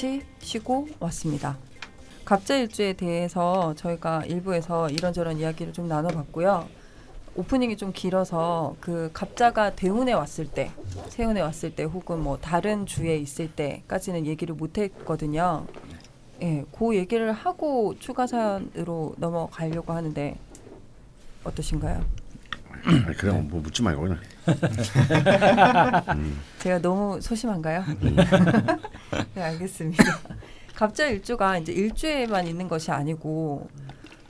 잠시 쉬고 왔습니다. 갑자 일주에 대해서 저희가 일부에서 이런저런 이야기를 좀 나눠봤고요. 오프닝이 좀 길어서 그 갑자가 대운에 왔을 때, 세운에 왔을 때 혹은 뭐 다른 주에 있을 때까지는 얘기를 못 했거든요. 예, 그 얘기를 하고 추가 사연으로 넘어가려고 하는데 어떠신가요? 아니, 그냥 뭐 묻지 말고 그냥. 제가 너무 소심한가요? 네, 알겠습니다. 갑자 일주가 이제 일주에만 있는 것이 아니고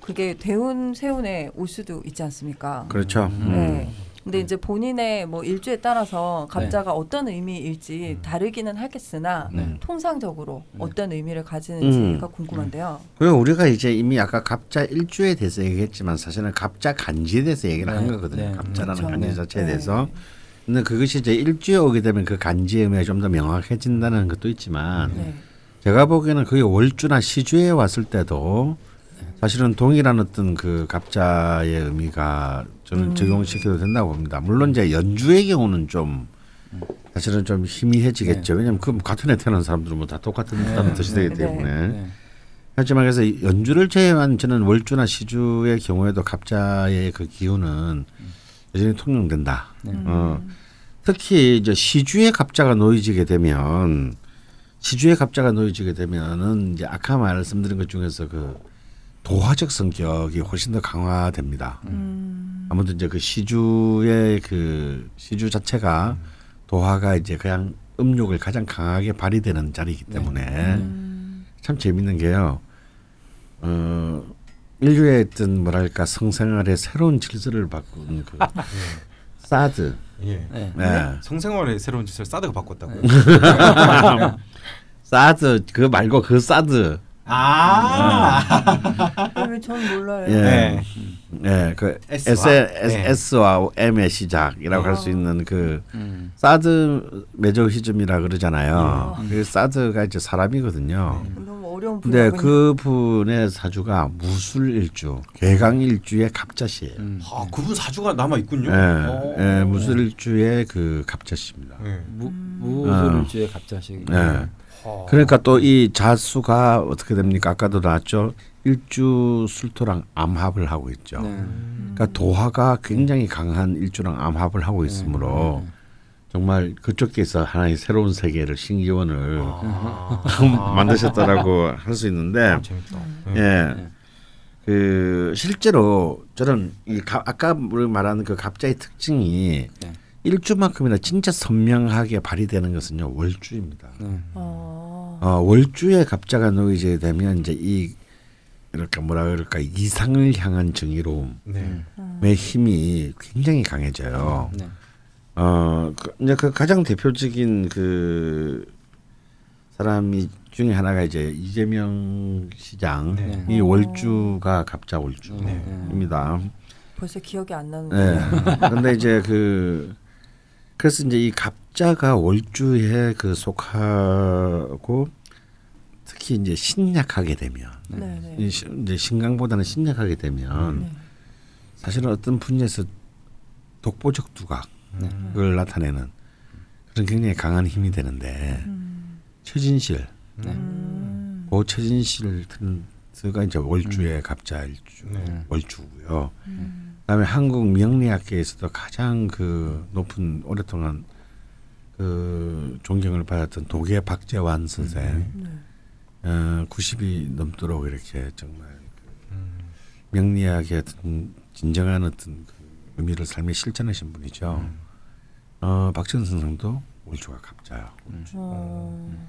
그게 대운 세운에 올 수도 있지 않습니까? 그렇죠. 음. 네. 근데 이제 본인의 뭐 일주에 따라서 갑자가 어떤 의미일지 다르기는 하겠으나 네. 통상적으로 어떤 의미를 가지는지가 음. 궁금한데요. 그리고 우리가 이제 이미 아까 갑자 일주에 대해서 얘기했지만 사실은 갑자 간지에 대해서 얘기를 한 네. 거거든요. 네. 갑자라는 그렇죠. 간지 네. 자체에 네. 대해서. 근데 그것이 이제 일주에 오게 되면 그 간지의 의미가 좀 더 명확해진다는 것도 있지만 네. 제가 보기에는 그게 월주나 시주에 왔을 때도 사실은 동일한 어떤 그 갑자의 의미가 저는 음. 적용시켜도 된다고 봅니다. 물론 이제 연주의 경우는 좀 사실은 좀 희미해지겠죠. 왜냐하면 그 같은 해 태어난 사람들은 뭐 다 똑같은 네. 뜻이 되기 네. 때문에. 네. 하지만 그래서 이 연주를 제외한 저는 월주나 시주의 경우에도 갑자의 그 기운은 여전히 통용된다. 음. 어, 특히 이제 시주의 갑자가 놓여지게 되면 시주의 갑자가 놓여지게 되면은 이제 아까 말씀드린 것 중에서 그 도화적 성격이 훨씬 더 강화됩니다. 음. 아무튼 이제 그 시주의 그 시주 자체가 도화가 이제 그냥 음욕을 가장 강하게 발휘되는 자리이기 때문에 음. 참 재밌는 게요. 어, 인류의 어떤 뭐랄까 성생활의 새로운 질서를 바꾼 그 사드. 예. 네. 네. 성생활의 새로운 짓을 사드가 바꿨다고요. 사드 그 말고 그 사드. 아. 왜전 몰라요? 예. 네. 예, 그 S와? S, S, 네. S와 M의 시작이라고 네. 할수 있는 그 음. 사드 메조히즘이라 그러잖아요. 그 사드가 이제 사람이거든요. 너무 어려운 근데 분야군요. 그 분의 사주가 무술일주, 괴강일주의 갑자시예요. 음. 아 그분 사주가 남아 있군요. 예, 예, 무술일주의 그 갑자시입니다. 예. 무 음. 무술주의 갑자식. 예. 하. 그러니까 또 이 자수가 어떻게 됩니까? 아까도 나왔죠. 일주 술토랑 암합을 하고 있죠. 네. 그러니까 도화가 굉장히 강한 일주랑 암합을 하고 있으므로 정말 그쪽에서 하나의 새로운 세계를 신기원을 아. 만드셨다라고 할 수 있는데 아, 재밌다. 예. 예. 그 실제로 저는 이 가, 아까 우리 말하는 그 갑자의 특징이 네. 일주만큼이나 진짜 선명하게 발휘되는 것은요 월주입니다. 네. 어. 어, 월주에 갑자가 놓이게 되면 이제 이 이렇게 뭐라 그럴까 이상을 향한 정의로움의 네. 힘이 굉장히 강해져요. 네. 어 그, 이제 그 가장 대표적인 그 사람이 중에 하나가 이제 이재명 시장 네. 이 월주가 갑자 월주입니다. 벌써 기억이 안 나는 네. 근데 이제 그 그래서 이제 이 갑자가 월주에 그 속하고 특히 이제 신약하게 되면 네, 네. 이 이제 신강보다는 신약하게 되면 네. 사실은 어떤 분야에서 독보적 두각 을 나타내는 그런 굉장히 강한 힘이 되는데 음. 최진실 네. 음. 고 최진실 트가 이제 월주의 갑자 일주 네. 월주고요. 음. 그다음에 한국 명리학계에서도 가장 그 높은 오랫동안 그 존경을 받았던 도계 박재완 선생 네. 어, 90이 넘도록 이렇게 정말 그 음. 명리학의 어떤 진정한 어떤 그 의미를 삶에 실천하신 분이죠. 음. 어, 박지원 선생도 월주가 갑자요. 어.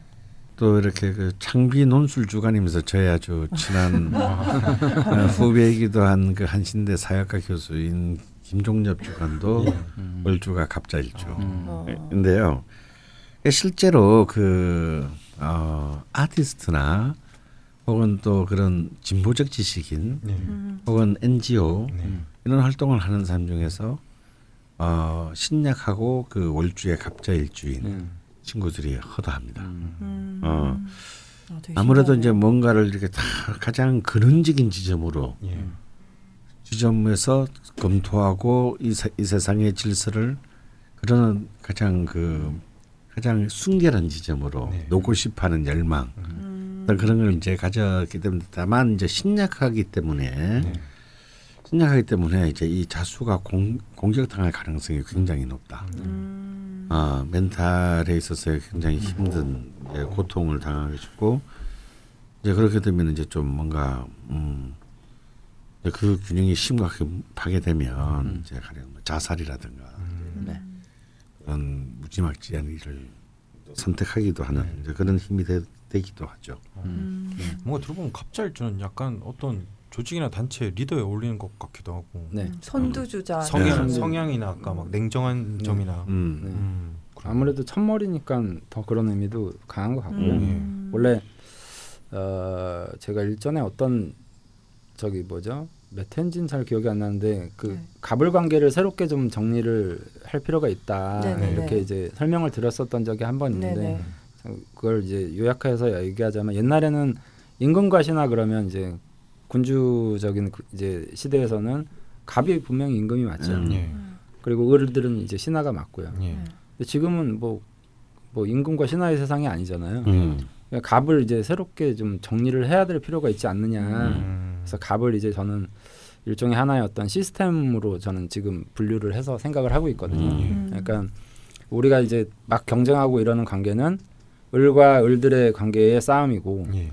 또 이렇게 그 창비 논술 주간이면서 저희 아주 친한 어, 후배이기도 한 그 한신대 사역과 교수인 김종엽 주간도 음. 월주가 갑자일주. 어. 예, 근데요, 실제로 그 어, 아티스트나 혹은 또 그런 진보적 지식인 네. 음. 혹은 NGO 네. 이런 활동을 하는 사람 중에서 어, 신약하고 그 월주의 갑자일주인 네. 친구들이 허다합니다. 음. 음. 어. 아, 되게 아무래도 이제. 뭔가를 이렇게 다 가장 근원적인 지점으로 예. 지점에서 검토하고 이, 세, 이 세상의 질서를 그런 가장 그 가장 순결한 지점으로 네. 놓고 싶어하는 열망 음. 그런 걸 이제 가졌기 때문에 다만 이제 신약하기 때문에 네. 신약하기 때문에 이제 이 자수가 공, 공격당할 가능성이 굉장히 높다. 음. 아 멘탈에 있어서 굉장히 힘든 이제 고통을 당하게 싶고 이제 그렇게 되면 이제 좀 뭔가 음 이제 그 균형이 심각하게 파괴되면 이제 가령 뭐 자살이라든가 네. 그런 무지막지한 일을 선택하기도 하는 이제 그런 힘이 되, 되기도 하죠. 음. 뭔가 들어보면 갑자일주는 약간 어떤 조직이나 단체 리더에 어울리는 것 같기도 하고 네. 선두주자. 성향 네. 성향이나 아까 막 냉정한 네. 점이나 음. 네. 음, 그런- 아무래도 첫머리니까 더 그런 의미도 강한 것 같고요. 음. 원래 어 제가 일전에 어떤 저기 뭐죠 메텐진 잘 기억이 안 나는데 그 네. 갑을 관계를 새롭게 좀 정리를 할 필요가 있다 네네네. 이렇게 이제 설명을 드렸었던 적이 한 번 있는데 네네. 그걸 이제 요약해서 얘기하자면 옛날에는 임금과 신하 그러면 이제 군주적인 그 이제 시대에서는 갑이 분명히 임금이 맞죠. 음. 예. 그리고 을들은 이제 신하가 맞고요. 예. 근데 지금은 뭐, 뭐 임금과 신하의 세상이 아니잖아요. 음. 그러니까 갑을 이제 새롭게 좀 정리를 해야 될 필요가 있지 않느냐. 음. 그래서 갑을 이제 저는 일종의 하나의 어떤 시스템으로 저는 지금 분류를 해서 생각을 하고 있거든요. 음. 그러니까 우리가 이제 막 경쟁하고 이러는 관계는 을과 을들의 관계의 싸움이고 예.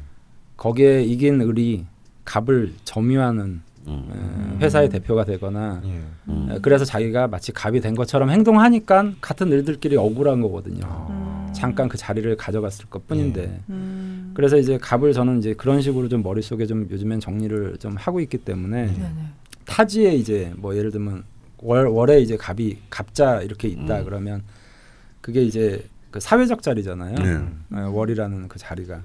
거기에 이긴 을이 갑을 점유하는 음. 에, 회사의 대표가 되거나 예. 음. 에, 그래서 자기가 마치 갑이 된 것처럼 행동하니까 같은 을들끼리 억울한 거거든요. 아. 잠깐 그 자리를 가져갔을 것뿐인데 음. 그래서 이제 갑을 저는 이제 그런 식으로 좀 머릿속에 좀 요즘엔 정리를 좀 하고 있기 때문에 네네. 타지에 이제 뭐 예를 들면 월 월에 이제 갑이 갑자 이렇게 있다 음. 그러면 그게 이제 그 사회적 자리잖아요. 네. 어, 월이라는 그 자리가.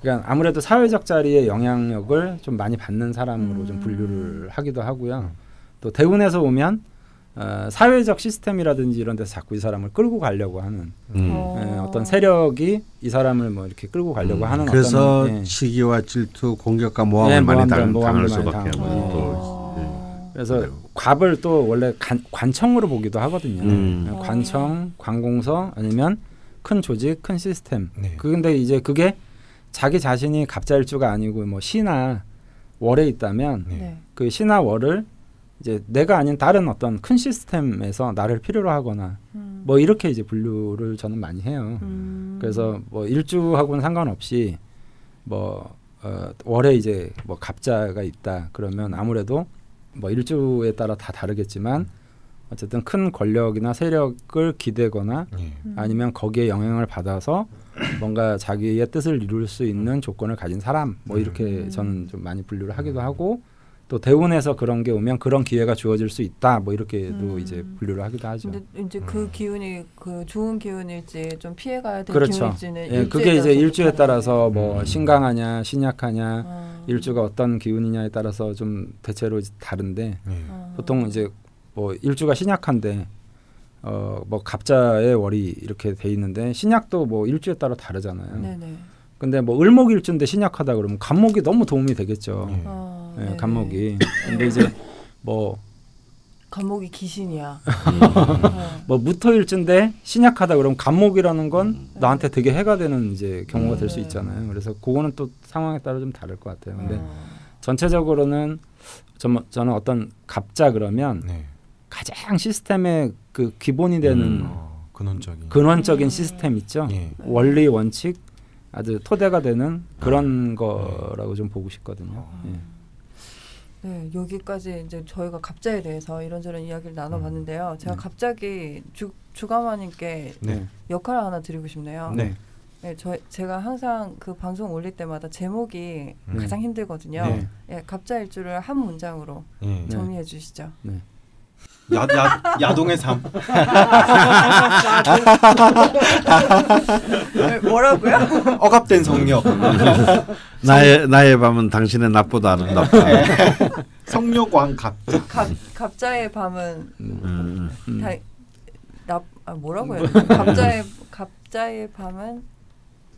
그러니까 아무래도 사회적 자리의 영향력을 좀 많이 받는 사람으로 좀 음. 분류를 하기도 하고요. 또 대운에서 오면 어, 사회적 시스템이라든지 이런 데서 자꾸 이 사람을 끌고 가려고 하는 음. 어. 예, 어떤 세력이 이 사람을 뭐 이렇게 끌고 가려고 하는 그래서 어떤 예. 시기와 질투, 공격과 모함을 네, 많이 모함들, 당, 모함들 당할 많이 수밖에. 없는 또 어. 그래서 갑을 또 원래 관, 관청으로 보기도 하거든요. 음. 예, 관청, 관공서 아니면 큰 조직, 큰 시스템. 네. 그 근데 이제 그게 자기 자신이 갑자일주가 아니고 뭐 시나 월에 있다면 네. 네. 그 시나 월을 이제 내가 아닌 다른 어떤 큰 시스템에서 나를 필요로 하거나 음. 뭐 이렇게 이제 분류를 저는 많이 해요. 음. 그래서 뭐 일주하고는 상관없이 뭐 어, 월에 이제 뭐 갑자가 있다 그러면 아무래도 뭐 일주에 따라 다 다르겠지만 어쨌든 큰 권력이나 세력을 기대거나 예. 음. 아니면 거기에 영향을 받아서 뭔가 자기의 뜻을 이룰 수 있는 조건을 가진 사람 뭐 이렇게 음. 저는 좀 많이 분류를 하기도 하고 또 대운에서 그런 게 오면 그런 기회가 주어질 수 있다 뭐 이렇게도 음. 이제 분류를 하기도 하죠. 근데 이제 그 기운이 그 좋은 기운일지 좀 피해가야 될 그렇죠. 기운일지는 예, 그게 이제 일주에 좀 따라서 뭐 음. 신강하냐 신약하냐. 일주가 어떤 기운이냐에 따라서 좀 대체로 다른데 예. 어. 보통 이제 뭐 일주가 신약한데 어 뭐 갑자의 월이 이렇게 돼 있는데 신약도 뭐 일주에 따라 다르잖아요. 네네. 근데 뭐 을목 일주인데 신약하다 그러면 간목이 너무 도움이 되겠죠. 예. 어, 예, 네네. 간목이. 근데 이제 뭐 간목이 귀신이야. 어. 뭐 무토일주인데 신약하다 그러면 간목이라는 건 음. 나한테 되게 해가 되는 이제 경우가 될수 네. 있잖아요. 그래서 그거는 또 상황에 따라 좀 다를 것 같아요. 근데 어. 전체적으로는 저, 저는 어떤 갑자 그러면 네. 가장 시스템의 그 기본이 되는 음. 어, 근원적인. 근원적인 음. 시스템 있죠. 예. 원리 원칙 아주 토대가 되는 그런 거라고 좀 보고 싶거든요. 예. 네, 여기까지 이제 저희가 갑자에 대해서 이런저런 이야기를 나눠봤는데요. 제가 네. 갑자기 주, 주가마님께 네. 역할을 하나 드리고 싶네요. 네. 네, 저 제가 항상 그 방송 올릴 때마다 제목이 음. 가장 힘들거든요. 네. 예, 갑자일주를 한 문장으로 예. 네. 정리해 주시죠. 야, 야, 야동의 삶. 네, 뭐라고요? 억압된 성력. 나의 나의 밤은 당신의 낮보다 아름답다. 성욕왕 갑. 갑 갑자의 밤은 음. 음. 다, 나, 아, 뭐라고 해야 되나? 갑자의 갑자의 밤은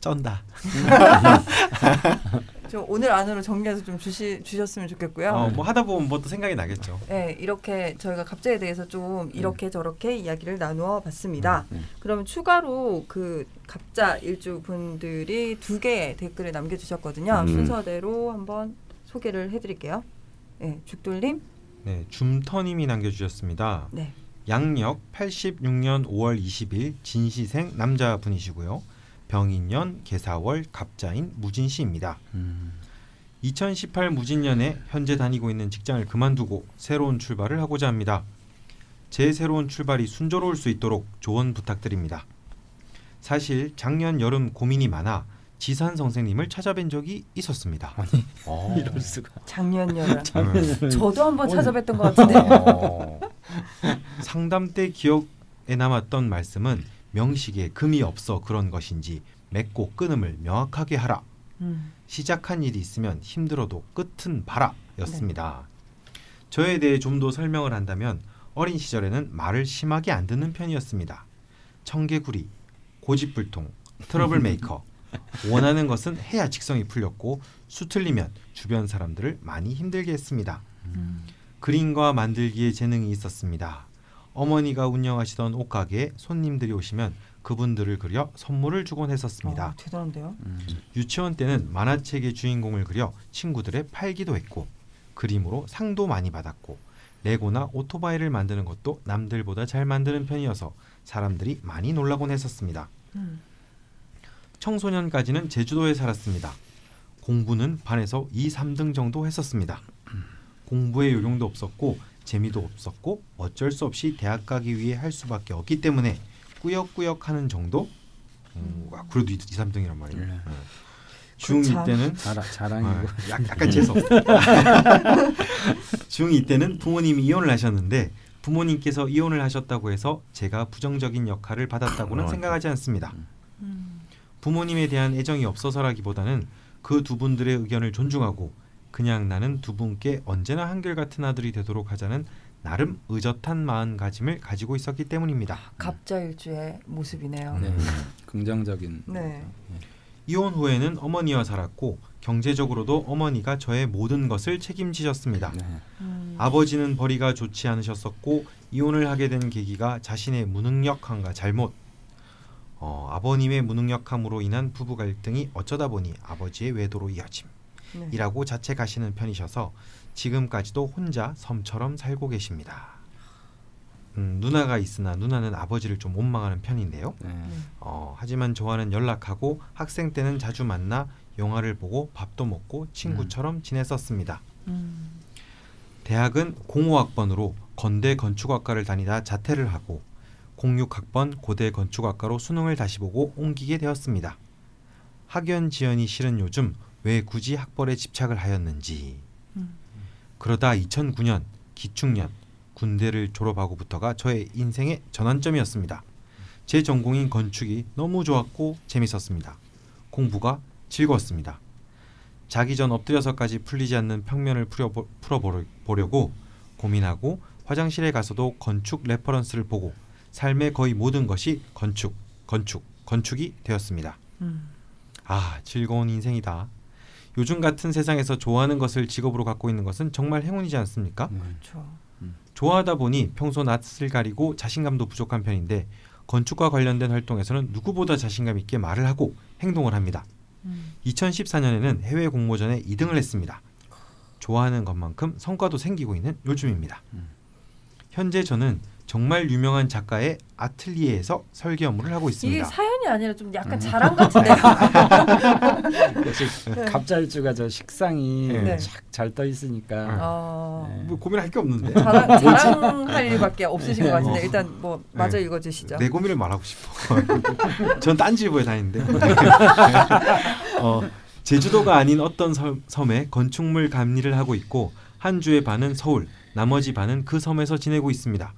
쩐다. 좀 오늘 안으로 정리해서 좀 주시 주셨으면 좋겠고요. 어, 뭐 하다 보면 뭐 또 생각이 나겠죠. 네, 이렇게 저희가 갑자에 대해서 좀 이렇게 저렇게 이야기를 나누어 봤습니다. 음. 그러면 추가로 그 갑자 일주 분들이 두 개의 댓글을 남겨주셨거든요. 음. 순서대로 한번 소개를 해드릴게요. 네, 죽돌님, 네, 줌터님이 남겨주셨습니다. 네, 양력 86년 5월 20일 진시생 남자분이시고요. 병인년 개사월 갑자인 무진씨입니다. 음. 2018 무진년에 현재 다니고 있는 직장을 그만두고 새로운 출발을 하고자 합니다. 제 새로운 출발이 순조로울 수 있도록 조언 부탁드립니다. 사실 작년 여름 고민이 많아 지산 선생님을 찾아뵌 적이 있었습니다. 아니 어. 이럴 수가. 작년 여름. 작년에는 저도 한번. 찾아뵀던 것 같은데. 어. 상담 때 기억에 남았던 말씀은 명식에 금이 없어 그런 것인지 맺고 끊음을 명확하게 하라. 음, 시작한 일이 있으면 힘들어도 끝은 봐라 였습니다. 저에 대해 좀 더 설명을 한다면 어린 시절에는 말을 심하게 안 듣는 편이었습니다. 청개구리, 고집불통, trouble maker. 원하는 것은 해야 직성이 풀렸고 수틀리면 주변 사람들을 많이 힘들게 했습니다. 음. 그림과 만들기에 재능이 있었습니다. 어머니가 운영하시던 옷가게에 손님들이 오시면 그분들을 그려 선물을 주곤 했었습니다. 어, 대단한데요. 음. 유치원 때는 만화책의 주인공을 그려 친구들에 팔기도 했고 그림으로 상도 많이 받았고 레고나 오토바이를 만드는 것도 남들보다 잘 만드는 편이어서 사람들이 많이 놀라곤 했었습니다. 음. 청소년까지는 제주도에 살았습니다. 공부는 반에서 2, 3등 정도 했었습니다. 공부에 요령도 없었고 재미도 없었고 어쩔 수 없이 대학 가기 위해 할 수밖에 없기 때문에 꾸역꾸역 하는 정도? 음, 아, 그래도 2, 3등이란 말이에요. 네. 네. 중2 참. 때는 자랑 자랑이고. 아, 약, 약간 재수 없어. 중2 때는 부모님이 이혼을 하셨는데 부모님께서 이혼을 하셨다고 해서 제가 부정적인 역할을 받았다고는 어, 생각하지 않습니다. 음. 부모님에 대한 애정이 없어서라기보다는 그 두 분들의 의견을 존중하고 그냥 나는 두 분께 언제나 한결같은 아들이 되도록 하자는 나름 의젓한 마음가짐을 가지고 있었기 때문입니다. 갑자일주의 모습이네요. 네. 긍정적인. 네. 이혼 후에는 어머니와 살았고 경제적으로도 어머니가 저의 모든 것을 책임지셨습니다. 네. 음. 아버지는 벌이가 좋지 않으셨었고 이혼을 하게 된 계기가 자신의 무능력함과 잘못 어, 아버님의 무능력함으로 인한 부부 갈등이 어쩌다 보니 아버지의 외도로 이어짐 이라고 네. 자책하시는 편이셔서 지금까지도 혼자 섬처럼 살고 계십니다. 음, 누나가 있으나 누나는 아버지를 좀 원망하는 편인데요. 네. 어, 하지만 저와는 연락하고 학생 때는 자주 만나 영화를 보고 밥도 먹고 친구처럼 지냈었습니다. 음. 대학은 05학번으로 건대 건축학과를 다니다 자퇴를 하고 06학번 고대 건축학과로 수능을 다시 보고 옮기게 되었습니다. 학연 지연이 싫은 요즘 왜 굳이 학벌에 집착을 하였는지. 음. 그러다 2009년 기축년 군대를 졸업하고부터가 저의 인생의 전환점이었습니다. 제 전공인 건축이 너무 좋았고 재밌었습니다. 공부가 즐거웠습니다. 자기 전 엎드려서까지 풀리지 않는 평면을 풀어보, 풀어보려고 고민하고 화장실에 가서도 건축 reference를 보고 삶의 거의 모든 것이 건축, 건축, 건축이 되었습니다. 음. 아, 즐거운 인생이다. 요즘 같은 세상에서 좋아하는 것을 직업으로 갖고 있는 것은 정말 행운이지 않습니까? 네. 그렇죠. 좋아하다 보니 평소 낯을 가리고 자신감도 부족한 편인데 건축과 관련된 활동에서는 누구보다 자신감 있게 말을 하고 행동을 합니다. 음. 2014년에는 해외 공모전에 2등을 했습니다. 좋아하는 것만큼 성과도 생기고 있는 요즘입니다. 음. 현재 저는 정말 유명한 작가의 아틀리에에서 설계 업무를 하고 이게 있습니다. 사연이 아니라 좀 약간 음. 자랑 같은데요. 네. 갑자일주가 저 식상이 네. 잘떠 있으니까. 어. 네. 뭐 고민할 게 없는데 자랑, 자랑할 일밖에 없으신 것 같은데 어. 일단 뭐 마저 네. 읽어주시죠. 내 고민을 말하고 싶어. 전 딴지일보에 다니는데. 어, 제주도가 아닌 어떤 섬, 섬에 건축물 감리를 하고 있고 한 주의 반은 서울, 나머지 반은 그 섬에서 지내고 있습니다.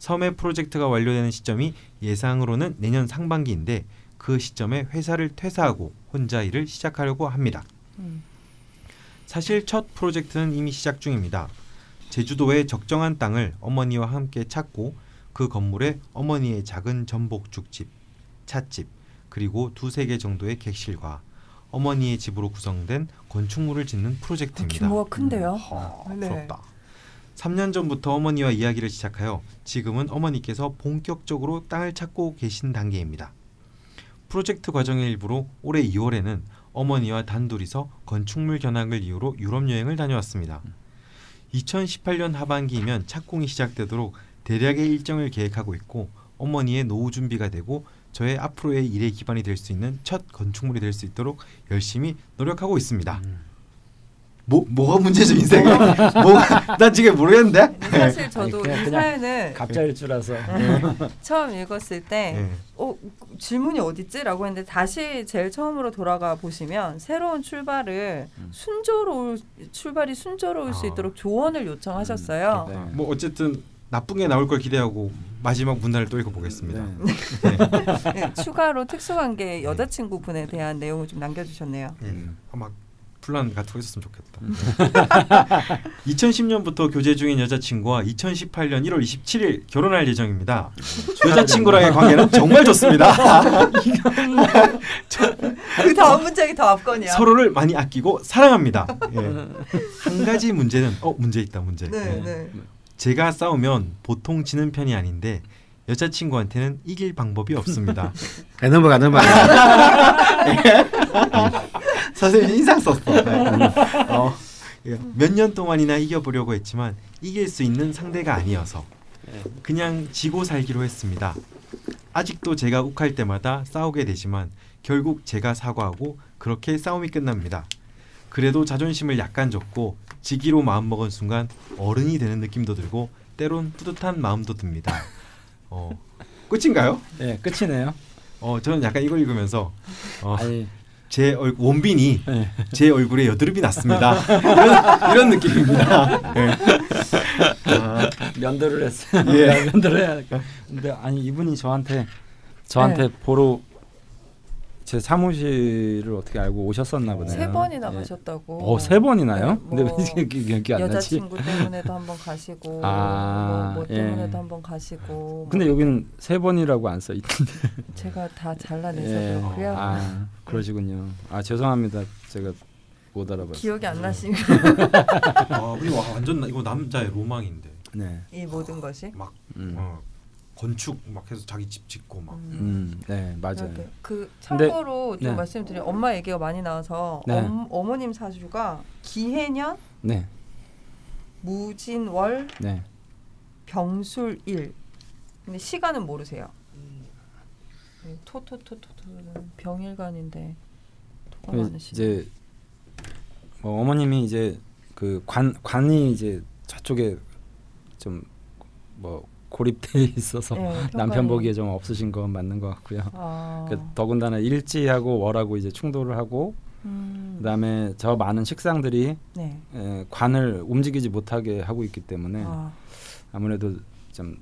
섬의 프로젝트가 완료되는 시점이 예상으로는 내년 상반기인데 그 시점에 회사를 퇴사하고 혼자 일을 시작하려고 합니다. 음. 사실 첫 프로젝트는 이미 시작 중입니다. 제주도의 적정한 땅을 어머니와 함께 찾고 그 건물에 어머니의 작은 전복 죽집, 찻집, 그리고 두세 개 정도의 객실과 어머니의 집으로 구성된 건축물을 짓는 프로젝트입니다. 규모가 큰데요. 아, 네. 부럽다. 3년 전부터 어머니와 이야기를 시작하여 지금은 어머니께서 본격적으로 땅을 찾고 계신 단계입니다. 프로젝트 과정의 일부로 올해 2월에는 어머니와 단둘이서 건축물 견학을 이유로 유럽 여행을 다녀왔습니다. 2018년 하반기이면 착공이 시작되도록 대략의 일정을 계획하고 있고 어머니의 노후 준비가 되고 저의 앞으로의 일의 기반이 될 수 있는 첫 건축물이 될 수 있도록 열심히 노력하고 있습니다. 뭐 뭐가 문제죠 인생에? 뭐가 난 지금 모르겠는데. 사실 저도 아니, 그냥- 이 그냥 사연을 갑자일 줄라서 처음 읽었을 때 네. 어, 질문이 어딨지라고 했는데 다시 제일 처음으로 돌아가 보시면 새로운 출발을 음. 순조로울 출발이 순조로울 수 아. 있도록 조언을 요청하셨어요. 네. 뭐 어쨌든 나쁜 게 나올 걸 기대하고 마지막 문단을 또 읽어보겠습니다. 네. 네, 추가로 특수관계 여자친구 분에 대한 내용을 좀 남겨주셨네요. 예. 음. 아마 플란 같은 거 있었으면 좋겠다. 2010년부터 교제 중인 여자친구와 2018년 1월 27일 결혼할 예정입니다. 여자친구랑의 관계는 정말 좋습니다. 그 다음 문장이 더 앞건이야. 서로를 많이 아끼고 사랑합니다. 예. 한 가지 문제는 어 문제 있다 문제. 네, 예. 네. 제가 싸우면 보통 지는 편이 아닌데 여자친구한테는 이길 방법이 없습니다. 네, 넘어가 넘어가. 선생님 인상 썼어. 어, 몇년 동안이나 이겨보려고 했지만 이길 수 있는 상대가 아니어서 그냥 지고 살기로 했습니다. 아직도 제가 욱할 때마다 싸우게 되지만 결국 제가 사과하고 그렇게 싸움이 끝납니다. 그래도 자존심을 약간 줬고 지기로 마음먹은 순간 어른이 되는 느낌도 들고 때론 뿌듯한 마음도 듭니다. 어, 끝인가요? 네, 끝이네요. 어, 저는 약간 이걸 읽으면서 어, 아니, 제 얼, 원빈이 네. 제 얼굴에 여드름이 났습니다. 이런, 이런 느낌입니다. 예. 아, 면도를 했어요. 예. 면도를 해야. 근데 아니 이분이 저한테 저한테 네. 보러 제 사무실을 어떻게 알고 오셨었나 보네요. 세 번이나 예. 가셨다고. 어, 세 번이나요? 네, 근데 뭐왜 이렇게 기억이 안 나지? 여자친구 때문에도 한번 가시고 아, 뭐, 뭐 예. 때문에도 한번 가시고 근데 뭐 여기는 세 번이라고 안 써 있던데. 제가 다 잘라내서 예. 그래요. 아, 그러시군요. 아, 죄송합니다. 제가 못 알아봤어요. 기억이 안 나시고 아, 와, 완전 나- 이거 남자의 로망인데 네. 이 모든 것이 막 음. 어, 건축 막 해서 자기 집 짓고 막 음. 음, 네, 맞아요. 그 근데- 참고로 좀 네. 말씀드리면 엄마 얘기가 많이 나와서 네. 엄, 어머 님 사주가 기해년 네. 무진월 네. 병술일 근데 시간은 모르세요. 네, 토토토토토는 병일간인데 토가 그. 이제 뭐 어머님이 이제 그 관 관이 이제 저쪽에 좀뭐 고립돼 있어서 네, 남편 보기에 좀 없으신 건 맞는 것 같고요. 아, 그 더군다나 일지하고 월하고 이제 충돌을 하고 음, 그다음에 저 많은 식상들이 네. 에, 관을 움직이지 못하게 하고 있기 때문에 아, 아무래도 좀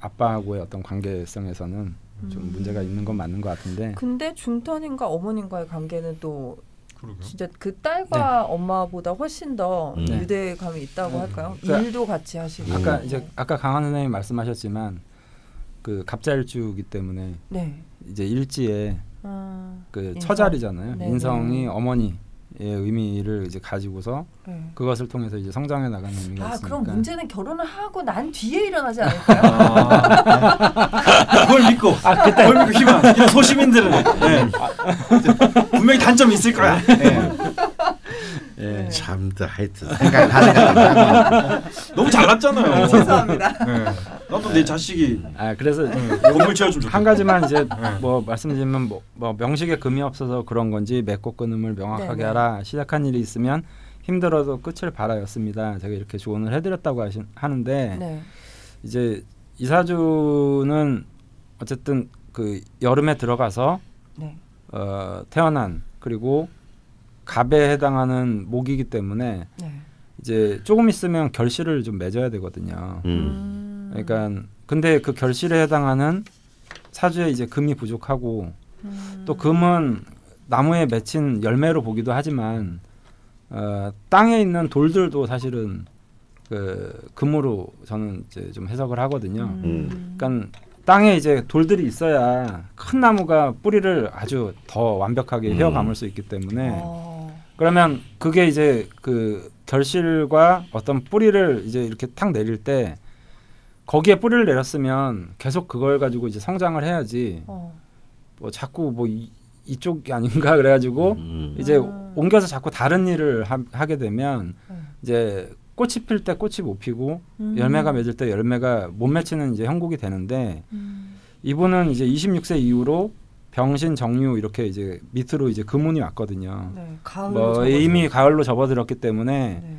아빠하고의 어떤 관계성에서는 좀 음. 문제가 있는 건 맞는 것 같은데 근데 준터님과 어머님과의 관계는 또 그러게요. 진짜 그 딸과 엄마보다 훨씬 더 음. 네. 유대감이 있다고 네. 할까요? 그러니까 일도 같이 하시고. 아까 이제 아까 강한 선생님 말씀하셨지만 그 갑자일주기 때문에 네. 이제 일지에 아, 그 인성. 처자리잖아요. 네, 인성이 네. 어머니 의 의미를 이제 가지고서 네. 그것을 통해서 이제 성장해 나가는 의미가 아 있으니까. 그럼 문제는 결혼을 하고 난 뒤에 일어나지 않을까요? 아, 그걸 믿고 그걸 믿고 희망 이런 소시민들은 네. 분명히 단점이 있을 거야. 네. 예. 참더 하여튼 생각하는 거 너무 잘났잖아요. 죄송합니다. 네. 나도 내 자식이 아 그래서 건물 지어주면 좋겠다. 한 가지만 이제 네. 뭐 말씀드리면 뭐, 뭐 명식에 금이 없어서 그런 건지 맺고 끊음을 명확하게 네네. 하라 시작한 일이 있으면 힘들어도 끝을 바라였습니다. 제가 이렇게 조언을 해드렸다고 하신, 하는데 네. 이제 이사주는 어쨌든 그 여름에 들어가서 네. 어, 태어난 그리고 갑에 해당하는 목이기 때문에 네. 이제 조금 있으면 결실을 좀 맺어야 되거든요. 음. 그러니까 근데 그 결실에 해당하는 사주에 이제 금이 부족하고 음. 또 금은 나무에 맺힌 열매로 보기도 하지만 어, 땅에 있는 돌들도 사실은 그 금으로 저는 이제 좀 해석을 하거든요. 음. 그러니까 땅에 이제 돌들이 있어야 큰 나무가 뿌리를 아주 더 완벽하게 음. 헤어 감을 수 있기 때문에 어. 그러면 그게 이제 그 결실과 어떤 뿌리를 이제 이렇게 탁 내릴 때 거기에 뿌리를 내렸으면 계속 그걸 가지고 이제 성장을 해야지 어. 뭐 자꾸 뭐 이, 이쪽이 아닌가 그래가지고 음. 이제 음. 옮겨서 자꾸 다른 일을 하, 게 되면 음. 이제 꽃이 필 때 꽃이 못 피고 음. 열매가 맺을 때 열매가 못 맺히는 이제 형국이 되는데 음. 이분은 이제 26세 이후로 병신 정유 이렇게 이제 밑으로 이제 금운이 왔거든요. 네, 가을 뭐 이미 가을로 접어들었기 때문에 네.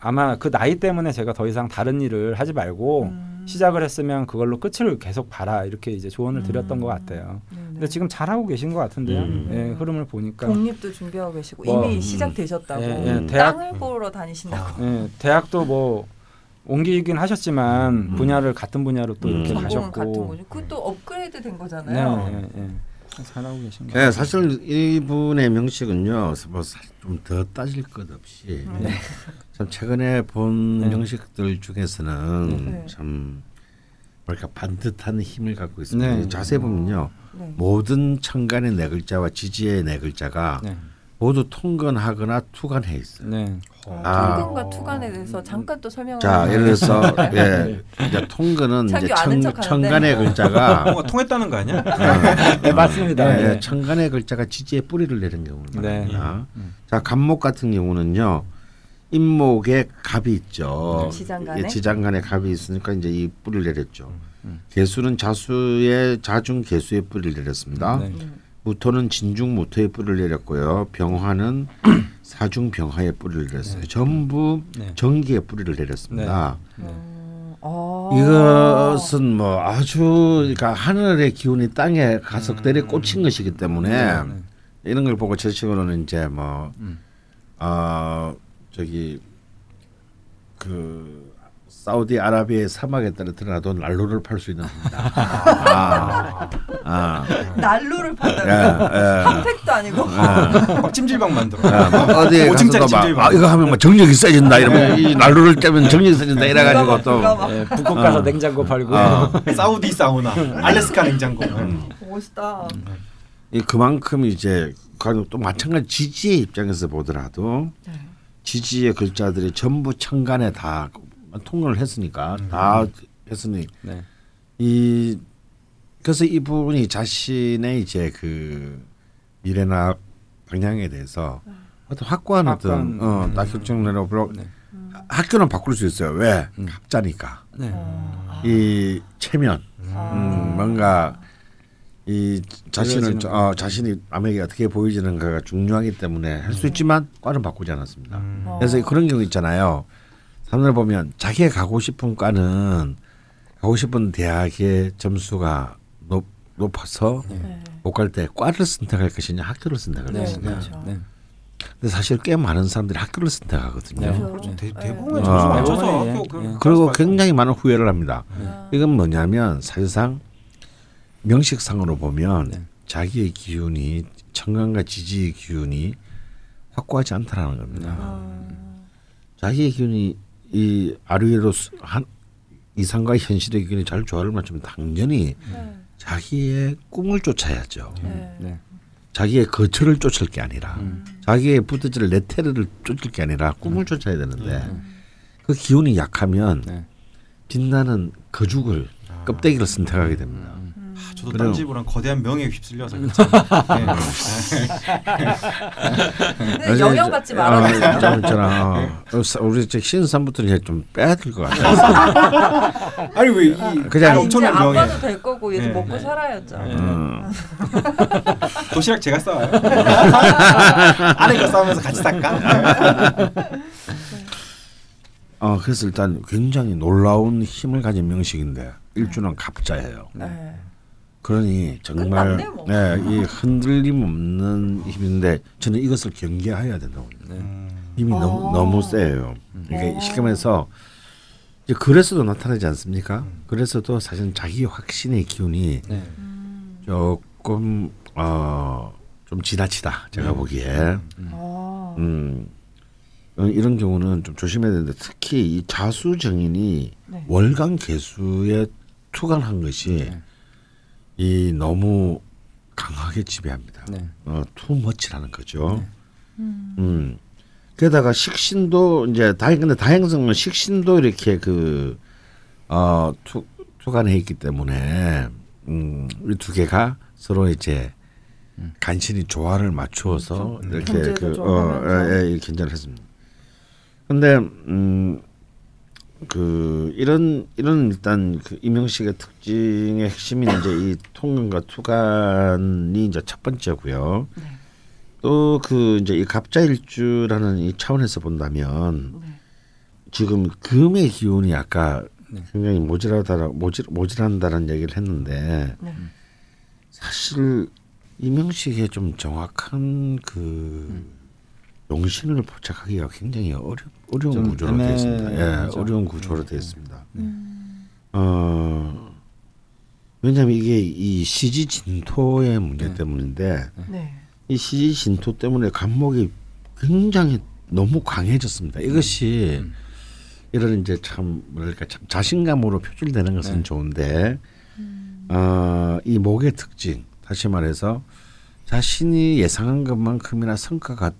아마 그 나이 때문에 제가 더 이상 다른 일을 하지 말고 음. 시작을 했으면 그걸로 끝을 계속 봐라 이렇게 이제 조언을 드렸던 음. 것 같아요. 네, 네. 근데 지금 잘하고 계신 것 같은데요. 음. 예, 흐름을 보니까. 독립도 준비하고 계시고 뭐, 이미 음. 시작되셨다고 예, 예, 대학- 땅을 보러 다니신다고 예, 대학도 뭐 옮기긴 하셨지만 음. 분야를 같은 분야로 또 음. 이렇게 가셨고. 거죠. 그것도 업그레이드 된 네, 거잖아요. 예, 예. 잘하고 계신 것 네, 같아요. 사실 이분의 명식은요, 뭐좀더 따질 것 없이 네. 참 최근에 본 네. 명식들 중에서는 네. 참 뭐랄까 반듯한 힘을 갖고 있습니다. 네. 자세히 보면요, 네. 모든 천간의 네 글자와 지지의 네 글자가 네. 모두 통근하거나 투간해 있어요. 네. 아. 통근과 투간에 대해서 잠깐 또 설명을 자. 예를 들어서 예, 이제 통근은 자기 이제 척 하는데. 천간의 글자가 뭔가 통했다는 거 아니야? 네, 맞습니다. 예, 네. 천간의 글자가 지지에 뿌리를 내는 경우를 네. 말합니다. 음. 자, 간목 같은 경우는요. 임목에 갑이 있죠. 네, 지장간에? 예, 지장간에 갑이 있으니까 이제 이 뿌리를 내렸죠. 음. 개수는 자수의 자중 개수의 뿌리를 내렸습니다. 네. 음. 무토는 진중 무토의 뿌리를 내렸고요. 병화는 사중 병화의 뿌리를 내렸어요. 전부 네. 정기의 뿌리를 내렸습니다. 네. 음, 아. 이것은 뭐 아주 그러니까 하늘의 기운이 땅에 가서 그대로 꽂힌 것이기 때문에 네, 네. 이런 걸 보고 제 식으로는 이제 뭐 음. 어, 저기 그 사우디아라비아의 사막에 떨어뜨려도 난로를 팔 수 있는 겁니다. 아, 아, 난로를 예, 판다고. 예. 핫팩도 아니고. 막 찜질방 만들어. 어디에 오층짜리 가서도 막 찜질방. 아, 이거 하면 뭐 정력이 세진다 이러면 이 난로를 떼면 정력이 세진다 이래가지고 또 막- 예, 북극 가서 냉장고 팔고. 어. 사우디 사우나, 알래스카 냉장고. 멋있다. 이 그만큼 이제 그또 마찬가지 지지의 입장에서 보더라도 네. 지지의 글자들이 전부 천간에 다 통을 했으니까 다 했으니 네. 이 그래서 이분이 자신의 이제 그 미래나 방향에 대해서 어떤 확고한 어떤 어, 음. 딱 결정내로 물론 네. 학교는 바꿀 수 있어요. 왜? 음. 갑자니까 네. 어. 이 체면 아. 음, 뭔가 이 자신을 어, 자신이 남에게 어떻게 보이지는가가 중요하기 때문에 할 수 있지만 과는 바꾸지 않았습니다. 어. 그래서 그런 경우 있잖아요. 사람들 보면 자기가 가고 싶은 과는 가고 싶은 대학의 점수가 높, 높아서 네. 못갈 때 과를 선택할 것이냐 학교를 선택할 네, 것이냐. 그렇죠. 네. 근데 사실 꽤 많은 사람들이 학교를 선택하거든요. 네. 그렇죠. 대, 네. 대부분의 아. 점수 맞춰서 학교 예. 그- 예. 그리고 굉장히 많은 후회를 합니다. 아. 이건 뭐냐면 사실상 명식상으로 보면 네. 자기의 기운이 청간과 지지의 기운이 확고하지 않다라는 겁니다. 아. 자기의 기운이 이 아류에로 수- 한 이상과 현실의 기운이 잘 조화를 맞추면 당연히 네. 자기의 꿈을 쫓아야죠. 네. 네. 자기의 거처를 쫓을 게 아니라 음. 자기의 부대질 레테르를 쫓을 게 아니라 꿈을 쫓아야 되는데 음. 그 기운이 약하면 네. 빛나는 거죽을 껍데기를 선택하게 됩니다. 음. 아, 저도 그래요. 딴지보란 거대한 명예에 휩쓸려서 그렇죠. 네. 영향받지. 어, 좀 있잖아. 어, 사- 우리 저 신선부터 이제 좀 빼야 될 것 같아. 아니 왜 이 그냥 아니, 이제 엄청난 안 명예. 봐도 될 거고 얘도 네. 먹고 살아야죠. 음. 도시락 제가 싸와요. 아내가 싸우면서 같이 살까? 어, 그래서 일단 굉장히 놀라운 힘을 가진 명식인데 일주는 갑자예요. 네. 그러니 정말 뭐. 네, 이 흔들림 없는 힘인데 저는 이것을 경계해야 된다고 봅니다. 네. 음. 힘이 아. 너무 너무 세요. 그러니까 어. 시점에서 이제 그래서도 나타나지 않습니까? 그래서도 사실 자기 확신의 기운이 네. 음. 조금 어좀 지나치다 제가 음. 보기에 아. 음 어, 이런 경우는 좀 조심해야 되는데 특히 이 자수 정인이 네. 월간 개수에 투간한 것이 네. 이 너무 강하게 지배합니다. 네. 어, 투머치라는 거죠. 네. 음. 게다가 식신도 이제 다행 근데 다행성은 식신도 이렇게 그 어, 투 투간해 있기 때문에 음, 우리 두 개가 서로 이제 간신히 조화를 맞추어서 이렇게 견제도 그좀 어, 하면서. 예, 예, 견제를 했습니다. 근데 음, 그 이런 이런 일단 그 이명식의 특징의 핵심이 이제 이 통근과 투간이 이제 첫 번째고요. 네. 또그 이제 이 갑자일주라는 이 차원에서 본다면 네. 지금 금의 기운이 아까 네. 굉장히 모질하다 모질 모질한다는 얘기를 했는데 네. 사실 이명식의 좀 정확한 그 음. 용신을 포착하기가 굉장히 어려 어려운 좀 구조로 되어 있습니다. 예. 어려운 구조로 네. 되어 있습니다. 음. 어 왜냐하면 이게 이 시지 진토의 문제 네. 때문인데 네. 이 시지 진토 때문에 간목이 굉장히 너무 강해졌습니다. 이것이 음. 이런 이제 참 뭐랄까 참 자신감으로 표출되는 것은 네. 좋은데 어, 이 목의 특징 다시 말해서 자신이 예상한 것만큼이나 성과가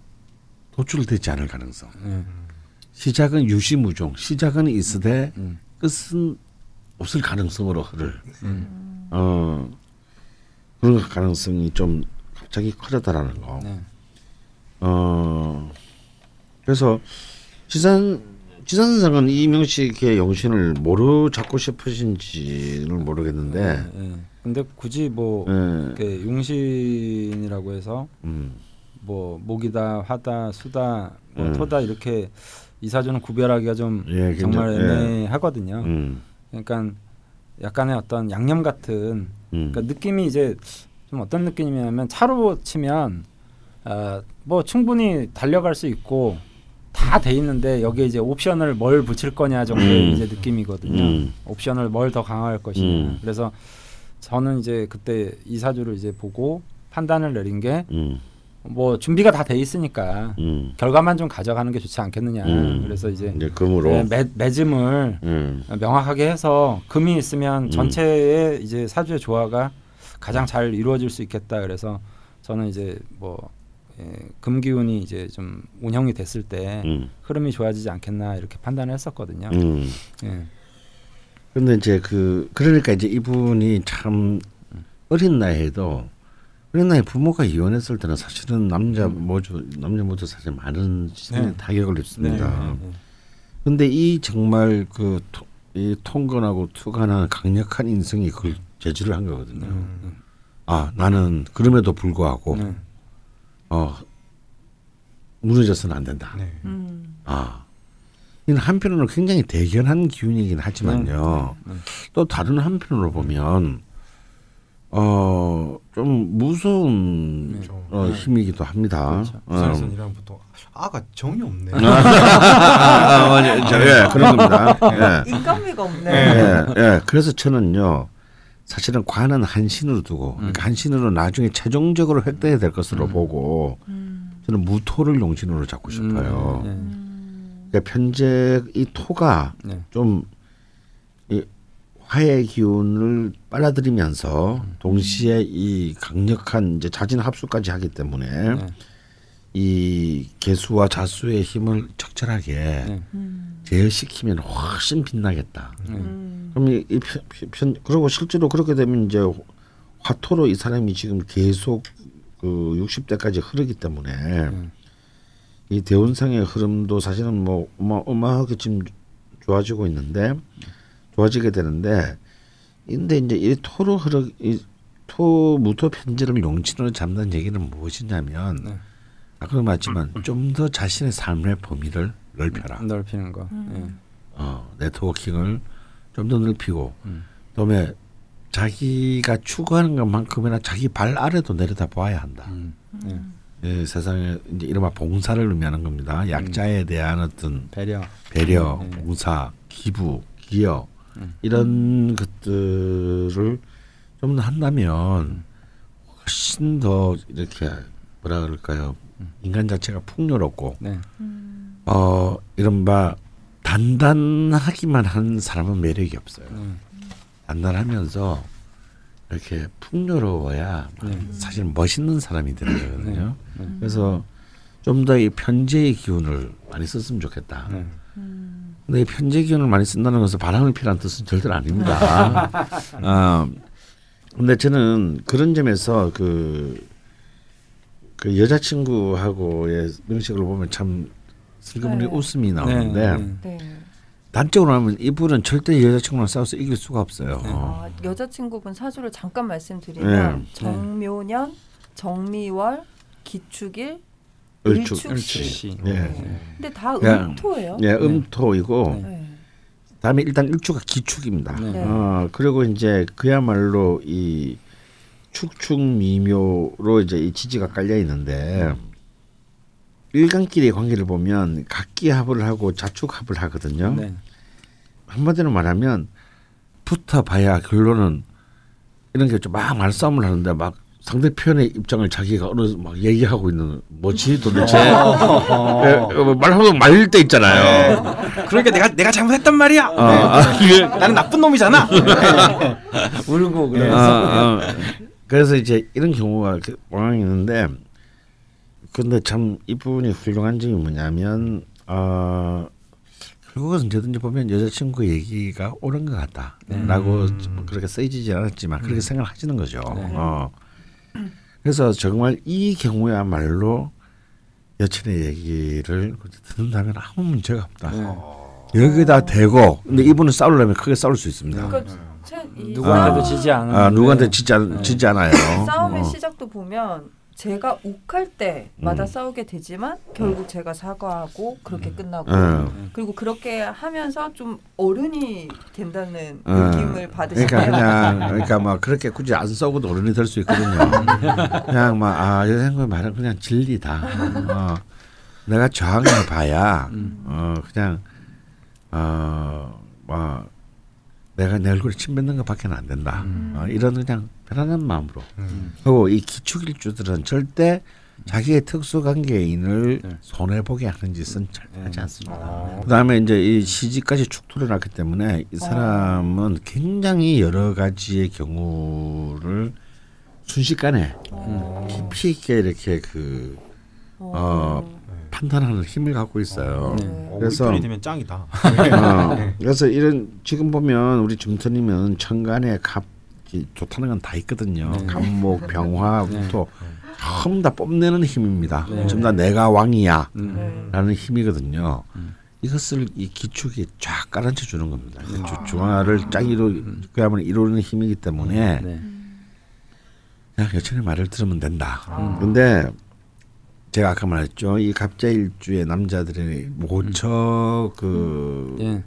도출되지 않을 가능성. 네. 시작은 유시무종, 시작은 있으되 음. 끝은 없을 가능성으로 흐를. 음. 어 그런 가능성이 좀 갑자기 커졌다라는 거. 네. 어 그래서 지산 지산 선생은 이명식의 영신을 뭐로 잡고 싶으신지는 모르겠는데. 예, 예. 근데 굳이 뭐 예. 이렇게 용신이라고 해서 음. 뭐 목이다, 화다, 수다, 뭐 음. 토다 이렇게 이사주는 구별하기가 좀 예, 정말 예. 애매하거든요. 음. 그러니까 약간의 어떤 양념 같은 음. 그러니까 느낌이 이제 좀 어떤 느낌이냐면 차로 치면 아, 뭐 충분히 달려갈 수 있고 다 돼 있는데 여기에 이제 옵션을 뭘 붙일 거냐 정도의 음. 이제 느낌이거든요. 음. 옵션을 뭘 더 강화할 것이냐. 음. 그래서 저는 이제 그때 이사주를 이제 보고 판단을 내린 게 뭐 음. 준비가 다 돼 있으니까 음. 결과만 좀 가져가는 게 좋지 않겠느냐. 음. 그래서 이제 이제 금으로. 네, 매, 매짐을 음. 명확하게 해서 금이 있으면 음. 전체의 이제 사주의 조화가 가장 잘 이루어질 수 있겠다. 그래서 저는 이제 뭐 예, 금 기운이 이제 좀 운영이 됐을 때 음. 흐름이 좋아지지 않겠나 이렇게 판단을 했었거든요. 음. 예. 근데 이제 그 그러니까 이제 이분이 참 어린 나이에도 나이 부모가 이혼했을 때는 사실은 남자 모두 남자 모두 사실 많은 네. 타격을 네, 입습니다. 네, 네. 근데 이 정말 그 이 통건하고 투간한 강력한 인성이 그걸 제지를 한 거거든요. 음, 아 나는 그럼에도 불구하고 네. 어 무너져서는 안 된다. 네. 음. 아 이는 한편으로 굉장히 대견한 기운이긴 하지만요. 네, 네. 또 다른 한편으로 보면 어 좀 무서운 네. 어, 힘이기도 합니다. 그렇죠. 어. 이랑 보통 아가 정이 없네. 아, 아, 아, 저, 예, 그런 겁니다. 예. 인간미가 없네. 예, 예. 그래서 저는요, 사실은 관은 한신으로 두고, 음. 그러니까 한신으로 나중에 최종적으로 획득해야 될 것으로 보고, 음. 저는 무토를 용신으로 잡고 싶어요. 음, 음. 그러니까 편제 이 토가 네. 좀이 화의 기운을 빨아들이면서 동시에 이 강력한 이제 자진 합수까지 하기 때문에 네. 이 개수와 자수의 힘을 적절하게 네. 음. 제어시키면 훨씬 빛나겠다. 네. 음. 그럼 이, 이 편, 편 그리고 실제로 그렇게 되면 이제 화토로 이 사람이 지금 계속 그 60대까지 흐르기 때문에 음. 이 대운상의 흐름도 사실은 뭐 어마, 어마하게 지금 좋아지고 있는데 좋아지게 되는데 근데 이제 이 토로 흐르 이토 무토 편지를 용친으로 잡는 얘기는 무엇이냐면 네. 아까 말했지만 좀더 자신의 삶의 범위를 넓혀라. 넓히는 거. 음. 어, 네트워킹을 좀 더 넓히고 음. 그다음에 자기가 추구하는 것만큼이나 자기 발 아래도 내려다 봐야 한다. 예. 음. 네. 예, 세상에 이제 이른바 봉사를 의미하는 겁니다. 약자에 대한 어떤 배려. 배려, 네. 봉사, 기부, 기여 음. 이런 것들을 좀더 한다면 훨씬 더 이렇게 뭐라 그럴까요? 인간 자체가 풍요롭고 네. 음. 어 이른바 단단하기만 한 사람은 매력이 없어요. 네. 단단하면서 이렇게 풍요로워야 네. 사실 멋있는 사람이 되는 거거든요. 네. 그래서 좀 더 이 편재의 기운을 많이 썼으면 좋겠다. 네. 근데 이 편재 기운을 많이 쓴다는 것은 바람을 피라는 뜻은 절대로 아닙니다. 아, 근데 저는 그런 점에서 그, 그 여자친구하고의 명식을 보면 참 슬그머니 네. 웃음이 나오는데 네. 네. 단적으로 하면 이분은 절대 여자친구랑 싸워서 이길 수가 없어요. 아, 여자친구분 사주를 잠깐 말씀드리면 네. 정묘년, 정미월, 기축일, 을축. 을축시. 시. 예. 네. 근데 다 예. 음토예요. 예, 음토이고 네. 다음에 일단 일주가 기축입니다. 네. 어, 그리고 이제 그야말로 이 축축미묘로 이제 이 지지가 깔려 있는데 일간끼리의 관계를 보면 각기 합을 하고 자축합을 하거든요. 네. 한마디로 말하면 붙어봐야 결론은 이런 게 좀 막 말싸움을 하는데 막 상대편의 입장을 자기가 어느 막 얘기하고 있는 뭐지 도대체 예, 어, 말하면 말릴 때 있잖아요. 그러니까 내가 내가 잘못했단 말이야. 어, 아, 이게 나는 나쁜 놈이잖아. 울고 어, 그래서 어. 그래서 이제 이런 경우가 그 왕왕 있는데 근데 참 이분이 훌륭한 점이 뭐냐면 어 결국은 언제든지 보면 여자친구 얘기가 옳은 것 같다라고 좀 그렇게 쓰이지 않았지만 그렇게 생각하시는 거죠. 네. 어. 그래서 정말 이 경우야말로 여친의 얘기를 듣는다면 아무 문제가 없다. 여기다 대고 근데 이분은 싸우려면 크게 싸울 수 있습니다. 그러니까 제, 이 누구한테도 싸움- 지지 않은 아, 누구한테 지지, 않, 지지 않아요. 싸움의 어. 시작도 보면 제가 욱할 때마다 음. 싸우게 되지만 결국 제가 사과하고 그렇게 끝나고 어. 그리고 그렇게 하면서 좀 어른이 된다는 어. 느낌을 받으시나요? 그러니까 그냥 그러니까 막 그렇게 굳이 안 싸우고도 어른이 될 수 있거든요. 그냥 막아 여자친구 말은 그냥 진리다. 어, 내가 저항해 봐야 어 그냥 어뭐 내가 내 얼굴에 침 뱉는 것밖에 안 된다. 어, 이런 그냥 편안한 마음으로. 그리고 이 기축일주들은 절대 자기의 특수관계인을 네. 손해 보게 하는 짓은 절대 하지 않습니다. 그다음에 이제 이 시집까지 축토를 났기 때문에 이 사람은 굉장히 여러 가지의 경우를 순식간에 깊이 있게 이렇게 그 어, 판단하는 힘을 갖고 있어요. 네. 그래서 그래서 되면 짱이다. 어, 그래서 이런 지금 보면 우리 중터님은 천간에 갑이 좋다는 건 다 있거든요. 네. 갑목, 병화, 네. 또 전부 다 뽐내는 힘입니다. 네. 전부 다 내가 왕이야. 음. 네. 라는 힘이거든요. 음. 이것을 이 기축이 쫙 깔아쳐 주는 겁니다. 그 주- 중화를 쫙 이루 그야말로 이루는 힘이기 때문에 네. 그냥 여친의 말을 들으면 된다. 음. 근데 제가 아까 말했죠. 이 갑자일주의 남자들의 모처 그 예.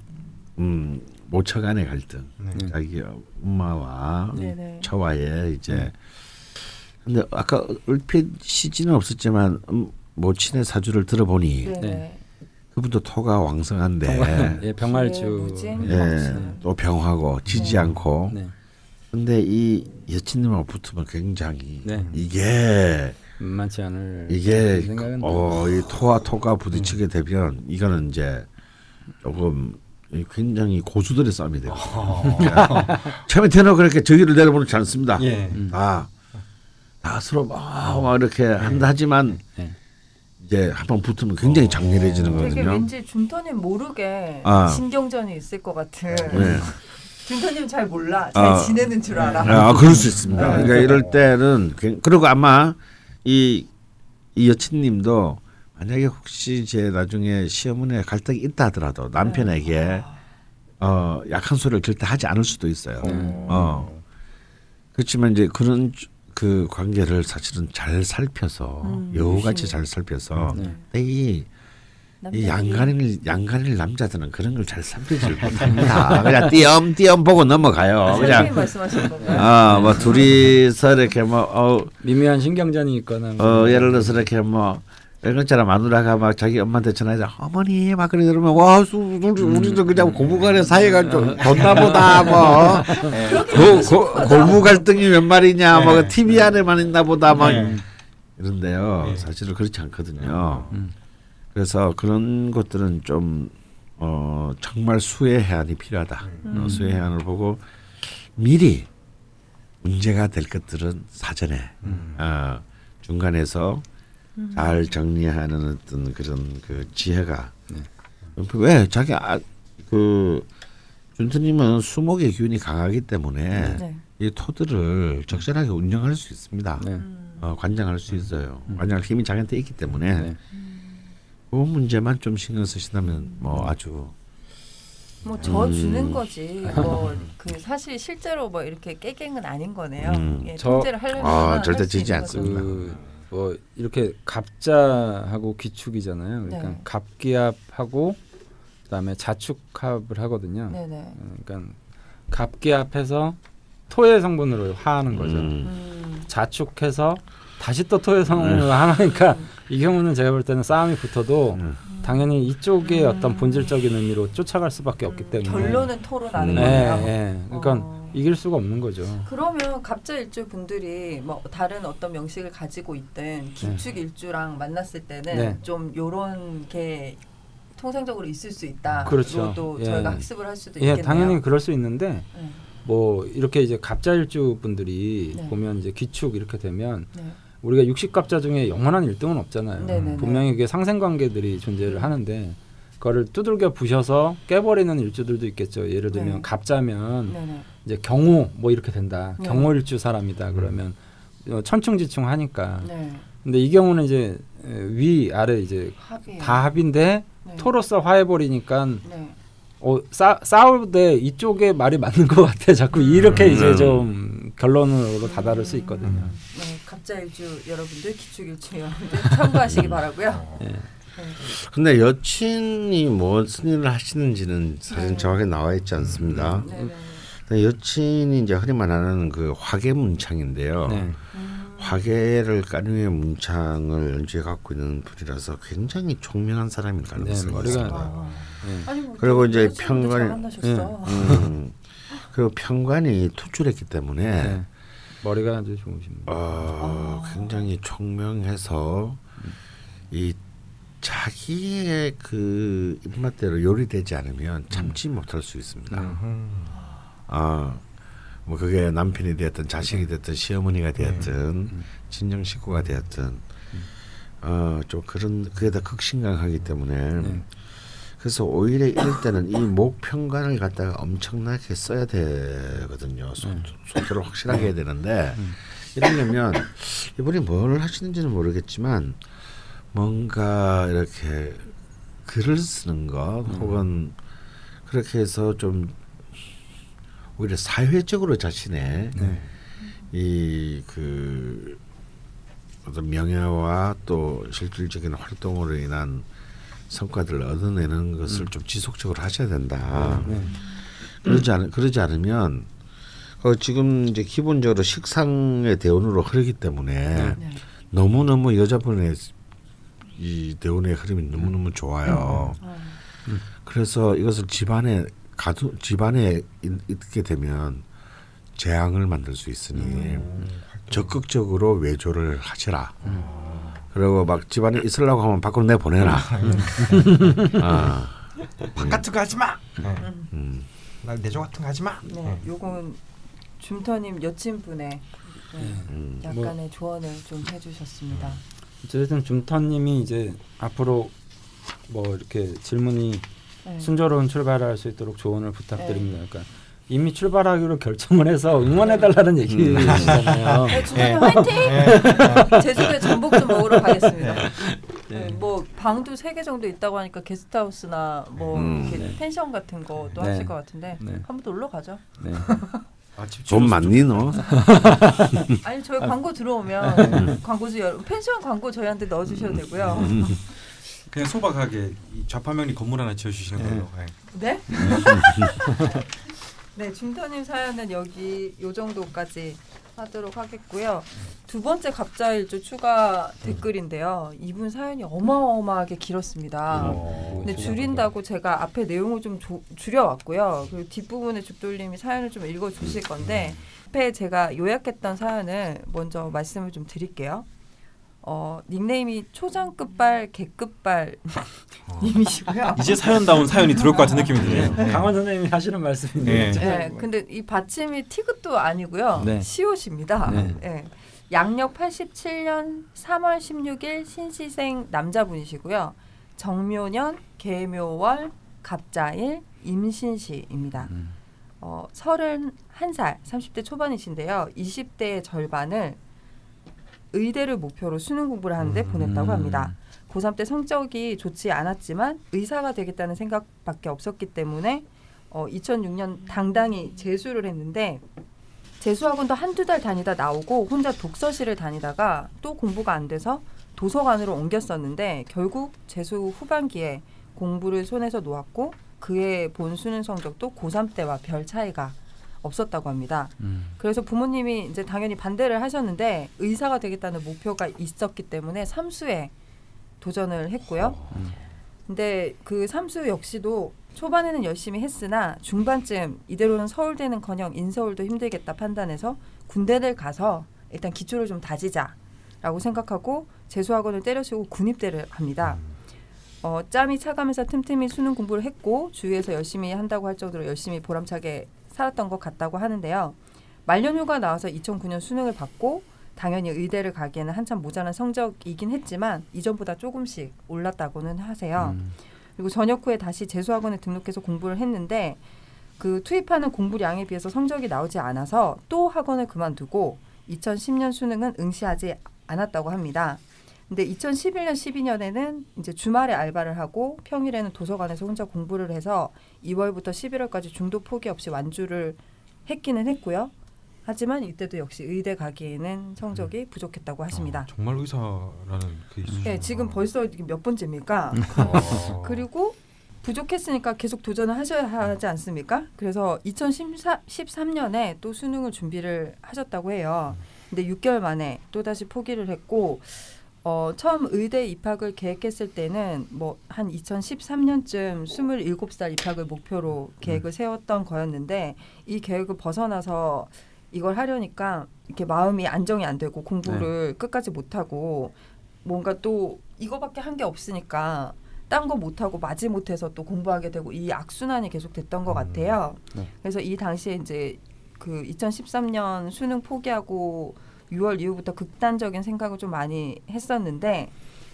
음, 모처 간의 갈등, 네. 자기 엄마와 네네. 처와의 이제 근데 아까 얼핏 시지는 없었지만 음, 모친의 사주를 들어보니 네네. 그분도 토가 왕성한데 예, 병활주. 예, 또 병하고 지지 네. 않고 네. 근데 이 여친님하고 붙으면 굉장히 네. 이게 만만치 않을 이게 생각은 어, 이 토와 토가 부딪히게 되면 이거는 이제 조금 이 굉장히 고수들의 싸움이 되고 처음에 대놓고 그렇게 저기를 내려보지 않습니다. 예. 다, 다 서로 막, 막 이렇게 한다 하지만 네. 이제 한번 붙으면 굉장히 장렬해지는 되게 거거든요. 왠지 준터님 모르게 아. 신경전이 있을 것 같은. 네. 준터님 잘 몰라. 잘 아. 지내는 줄 알아. 아, 그럴 수 있습니다. 그러니까 이럴 때는 굉- 그리고 아마 이, 이 여친님도 만약에 혹시 제 나중에 시어머니에 갈등이 있다 하더라도 남편에게 어, 약한 소리를 절대 하지 않을 수도 있어요. 어. 그렇지만 이제 그런 주- 그 관계를 사실은 잘 살펴서 음, 여우같이 열심히. 잘 살펴서 네. 이, 이 남자들이. 양간일 양간일 남자들은 그런 걸잘 살피질 못합니다. 그냥 띄엄띄엄 보고 넘어가요. 선생님 그냥 말씀하시는 건가요? 아, 뭐 둘이서 이렇게 뭐 어, 미묘한 신경전이 있거나 뭐 어 예를 들어서 이렇게 뭐 이런처럼 마누라가 막 자기 엄마한테 전화해서 어머니 막 그래 그러면 와 수- 우리 우리도 그냥 고부간의 사이가 좀 좋나 보다 뭐. 고, 고, 고부 갈등이 몇 말이냐 뭐 TV 안에만 있나 보다 막 이런데요. 사실은 그렇지 않거든요. 음. 그래서 그런 것들은 좀 어, 정말 수의 해안이 필요하다. 어, 수의 해안을 보고 미리 문제가 될 것들은 사전에 음. 어, 중간에서 음. 잘 정리하는 어떤 그런 그 지혜가 네. 왜 자기 아, 그 준트님은 수목의 기운이 강하기 때문에 네. 이 토들을 적절하게 운영할 수 있습니다. 네. 음. 어, 관장할 수 있어요. 음. 관장할 힘이 자기한테 있기 때문에 네. 그 문제만 좀 신경 쓰신다면 뭐 아주 뭐저 주는 음. 거지. 뭐 그 사실 실제로 뭐 이렇게 깨갱은 아닌 거네요. 음. 예, 저- 통제를 하려면 아, 절대 지지 않습니다. 그 뭐 이렇게 갑자하고 귀축이잖아요. 그러니까 네. 갑기합하고 그다음에 자축합을 하거든요. 네네. 어, 그러니까 갑기합해서 토의 성분으로 화하는 거죠. 음. 음. 자축해서 다시 또 토의 성분으로 하니까 이 경우는 제가 볼 때는 싸움이 붙어도 음. 당연히 이쪽의 음. 어떤 본질적인 의미로 쫓아갈 수밖에 없기 때문에 결론은 토로 나는 음. 예, 거예요. 예. 그러니까 어. 이길 수가 없는 거죠. 그러면 갑자 일주 분들이 뭐 다른 어떤 명식을 가지고 있든 기축 일주랑 만났을 때는 네. 좀 요런 게 통상적으로 있을 수 있다. 그렇죠. 또 예. 저희가 학습을 할 수도 예, 있겠네요. 당연히 그럴 수 있는데 네. 뭐 이렇게 이제 갑자일주 분들이 네. 보면 이제 귀축 이렇게 되면 네. 우리가 육식갑자 중에 영원한 1등은 없잖아요. 분명히 이게 상생관계들이 존재를 하는데 그 거를 두들겨 부셔서 깨버리는 일주들도 있겠죠. 예를 들면 네. 갑자면 네네. 이제 경호 뭐 이렇게 된다. 네. 경호 일주 사람이다. 그러면 어, 천충지충 하니까. 네. 근데 이 경우는 이제 에, 위 아래 이제 합이에요. 다 합인데 네. 토로서 화해버리니까 네. 어, 싸, 싸울 때 이쪽에 말이 맞는 것 같아. 자꾸 이렇게 음. 이제 좀 결론으로 다다를 수 있거든요. 네, 갑자일주 여러분들, 기축일주 여러분들 참고하시기 바라고요. 예. 네. 근데 여친이 무슨 일을 하시는지는 사실 네. 정확하게 나와 있지 않습니다. 네, 네. 근데 여친이 이제 흔히 말하는 그 화계 문창인데요. 네. 음. 화계를 까누의 문창을 연주해 갖고 있는 분이라서 굉장히 총명한 사람일 가능성이 네, 머리가- 있습니다. 아. 예. 아니, 뭐 그리고 이제 평관이- 잘 만나셨어. 음, 그리고 평관이 투출했기 때문에 네. 머리가 아주 좋으십니다. 어, 아. 굉장히 총명해서 이 자기의 그 입맛대로 요리되지 않으면 참지 못할 수 있습니다. 음. 아, 뭐 그게 남편이 되었든 자식이 되었든 시어머니가 되었든 음. 친정 식구가 되었든 어, 좀 그런 그게 다 극신강하기 때문에 네. 그래서 오히려 이럴 때는 이 목평관을 갖다가 엄청나게 써야 되거든요. 소, 네. 확실하게 해야 되는데 음. 이러려면 이분이 뭘 하시는지는 모르겠지만 뭔가 이렇게 글을 쓰는 것 음. 혹은 그렇게 해서 좀 오히려 사회적으로 자신의 네. 이그 어떤 명예와 또 실질적인 활동으로 인한 성과들을 얻어내는 것을 좀 지속적으로 하셔야 된다. 네. 그러지 않 그러지 않으면 어, 지금 이제 기본적으로 식상의 대운으로 흐르기 때문에 네. 너무 너무 여자분의 이 대운의 흐름이 너무 너무 좋아요. 어. 그래서 이것을 집안에 가두 집안에 있- 있게 되면 재앙을 만들 수 있으니 적극적으로 외조를 하시라. 그리고 막 집안에 있으려고 하면 밖으로 내 보내라. 아, 바깥으로 가지 마. 네. 음. 날 내조 같은 거 하지 마. 네, 요건 줌터님 여친분의 네, 음. 약간의 조언을 좀 해주셨습니다. 어쨌든 줌터님이 이제 앞으로 뭐 이렇게 질문이 네. 순조로운 출발을 할수 있도록 조언을 부탁드립니다. 그러니까 이미 출발하기로 결정을 해서 응원해달라는 얘기잖아요. 네, 줌터님 화이팅! 네. 제주도에 전복 좀 먹으러 가겠습니다. 네. 네, 뭐 방도 세 개 정도 있다고 하니까 게스트하우스나 뭐 음. 이렇게 네. 펜션 같은 것도 네. 하실 것 같은데 네. 한번 놀러 가죠. 네. 아, 집돈 많니 너? 아니 저희 광고 들어오면 광고주 여러분 펜션 광고 저희한테 넣어주셔도 되고요. 음. 그냥 소박하게 이 좌파명리 건물 하나 지어주시는 걸로. 네. 네? 네, 중터님 사연은 여기 요 정도까지 하도록 하겠고요. 두 번째 갑자일주 추가 댓글인데요. 이분 사연이 어마어마하게 길었습니다. 어, 근데 줄인다고 제가 앞에 내용을 좀 조- 줄여왔고요. 그리고 뒷부분에 죽돌림이 사연을 좀 읽어주실 건데 앞에 제가 요약했던 사연을 먼저 말씀을 좀 드릴게요. 어, 닉네임이 초장끝발 개끝발 님이시고요. 이제 사연다운 사연이 들어올 것 같은 느낌이 드네요. 네. 강원 선생님이 하시는 말씀인데. 네. 네, 근데 이 받침이 티귿도 아니고요. 네. 시옷입니다. 네. 네. 양력 87년 3월 16일 신시생 남자분이시고요. 정묘년 계묘월 갑자일 임신시입니다. 음. 어, 31살, 30대 초반이신데요. 20대의 절반을 의대를 목표로 수능 공부를 하는데 음. 보냈다고 합니다. 고3 때 성적이 좋지 않았지만 의사가 되겠다는 생각밖에 없었기 때문에 어, 2006년 당당히 재수를 했는데 재수학원도 한두 달 다니다 나오고 혼자 독서실을 다니다가 또 공부가 안 돼서 도서관으로 옮겼었는데 결국 재수 후반기에 공부를 손에서 놓았고 그의 본 수능 성적도 고3 때와 별 차이가 없었다고 합니다. 음. 그래서 부모님이 이제 당연히 반대를 하셨는데 의사가 되겠다는 목표가 있었기 때문에 삼수에 도전을 했고요. 음. 근데 그 삼수 역시도 초반에는 열심히 했으나 중반쯤 이대로는 서울대는커녕 인서울도 힘들겠다 판단해서 군대를 가서 일단 기초를 좀 다지자라고 생각하고 재수학원을 때려치고 군입대를 합니다. 어, 짬이 차가면서 틈틈이 수능 공부를 했고 주위에서 열심히 한다고 할 정도로 열심히 보람차게 살았던 것 같다고 하는데요. 말년휴가 나와서 2009년 수능을 받고 당연히 의대를 가기에는 한참 모자란 성적이긴 했지만 이전보다 조금씩 올랐다고는 하세요. 음. 그리고 전역 후에 다시 재수학원에 등록해서 공부를 했는데 그 투입하는 공부량에 비해서 성적이 나오지 않아서 또 학원을 그만두고 2010년 수능은 응시하지 않았다고 합니다. 근데 2011년 12년에는 이제 주말에 알바를 하고 평일에는 도서관에서 혼자 공부를 해서 2월부터 11월까지 중도 포기 없이 완주를 했기는 했고요. 하지만 이때도 역시 의대 가기에는 성적이 부족했다고 하십니다. 아, 정말 의사라는 그 수준. 네, 지금 벌써 몇 번째입니까? 어. 그리고 부족했으니까 계속 도전을 하셔야 하지 않습니까? 그래서 2013년에 또 수능을 준비를 하셨다고 해요. 근데 6개월 만에 또 다시 포기를 했고 어, 처음 의대 입학을 계획했을 때는 뭐 한 2013년쯤 27살 입학을 목표로 계획을 세웠던 거였는데 이 계획을 벗어나서 이걸 하려니까 이렇게 마음이 안정이 안 되고 공부를 끝까지 못 하고 뭔가 또 이거밖에 한 게 없으니까 딴 거 못하고 마지 못해서 또 공부하게 되고 이 악순환이 계속 됐던 것 같아요. 네. 그래서 이 당시에 이제 그 2013년 수능 포기하고 6월 이후부터 극단적인 생각을 좀 많이 했었는데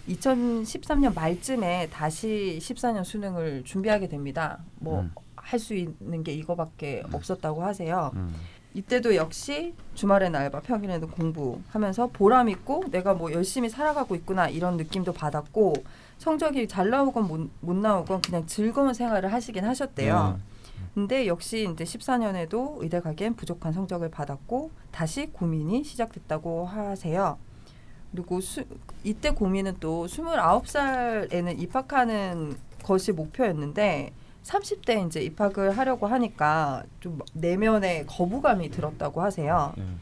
2013년 말쯤에 다시 14년 수능을 준비하게 됩니다. 뭐 음. 할수 있는 게 이거밖에 없었다고 하세요. 음. 이때도 역시 주말에는 알바, 평일에는 공부하면서 보람 있고 내가 뭐 열심히 살아가고 있구나 이런 느낌도 받았고 성적이 잘 나오건 못, 못 나오건 그냥 즐거운 생활을 하시긴 하셨대요. 근데 역시 이제 14년에도 의대 가기엔 부족한 성적을 받았고 다시 고민이 시작됐다고 하세요. 그리고 수, 이때 고민은 또 29살에는 입학하는 것이 목표였는데 30대 이제 입학을 하려고 하니까 좀 내면에 거부감이 들었다고 하세요. 음.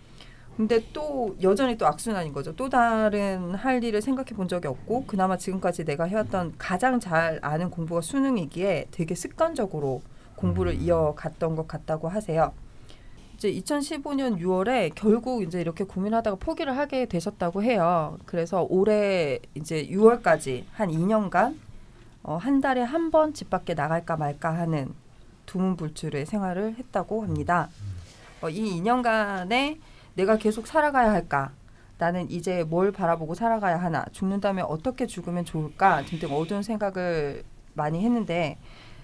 근데 또 여전히 또 악순환인 거죠. 또 다른 할 일을 생각해 본 적이 없고 그나마 지금까지 내가 해왔던 가장 잘 아는 공부가 수능이기에 되게 습관적으로 공부를 음. 이어갔던 것 같다고 하세요. 이제 2015년 6월에 결국 이제 이렇게 고민하다가 포기를 하게 되셨다고 해요. 그래서 올해 이제 6월까지 한 2년간 어, 한 달에 한 번 집 밖에 나갈까 말까 하는 두문불출의 생활을 했다고 합니다. 어, 이 2년간에 내가 계속 살아가야 할까? 나는 이제 뭘 바라보고 살아가야 하나? 죽는다면 어떻게 죽으면 좋을까? 등등 어두운 생각을 많이 했는데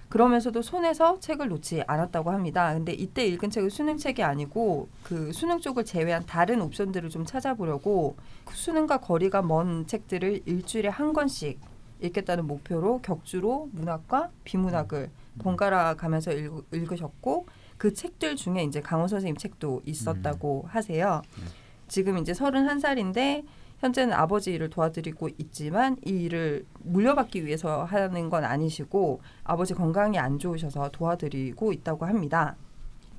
그러면서도 손에서 책을 놓지 않았다고 합니다. 근데 이때 읽은 책은 수능 책이 아니고 그 수능 쪽을 제외한 다른 옵션들을 좀 찾아보려고 그 수능과 거리가 먼 책들을 일주일에 한 권씩 읽겠다는 목표로 격주로 문학과 비문학을 번갈아 가면서 읽, 읽으셨고 그 책들 중에 이제 강원 선생님 책도 있었다고 하세요. 지금 이제 31살인데 현재는 아버지 일을 도와드리고 있지만 이 일을 물려받기 위해서 하는 건 아니시고 아버지 건강이 안 좋으셔서 도와드리고 있다고 합니다.